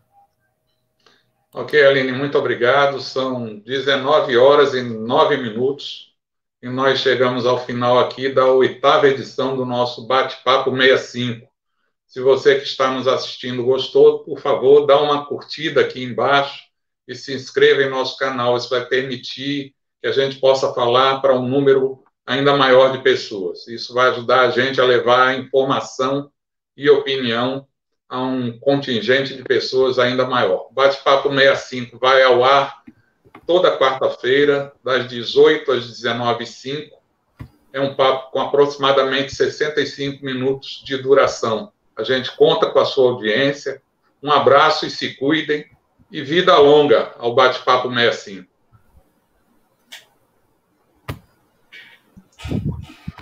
Ok, Aline, muito obrigado. São 19 horas e 9 minutos e nós chegamos ao final aqui da oitava edição do nosso Bate-Papo 65. Se você que está nos assistindo gostou, por favor, dá uma curtida aqui embaixo e se inscreva em nosso canal. Isso vai permitir que a gente possa falar para um número ainda maior de pessoas. Isso vai ajudar a gente a levar informação e opinião a um contingente de pessoas ainda maior. Bate-Papo 65 vai ao ar toda quarta-feira, das 18 às 19h05. É um papo com aproximadamente 65 minutos de duração. A gente conta com a sua audiência. Um abraço e se cuidem. E vida longa ao Bate-Papo 65.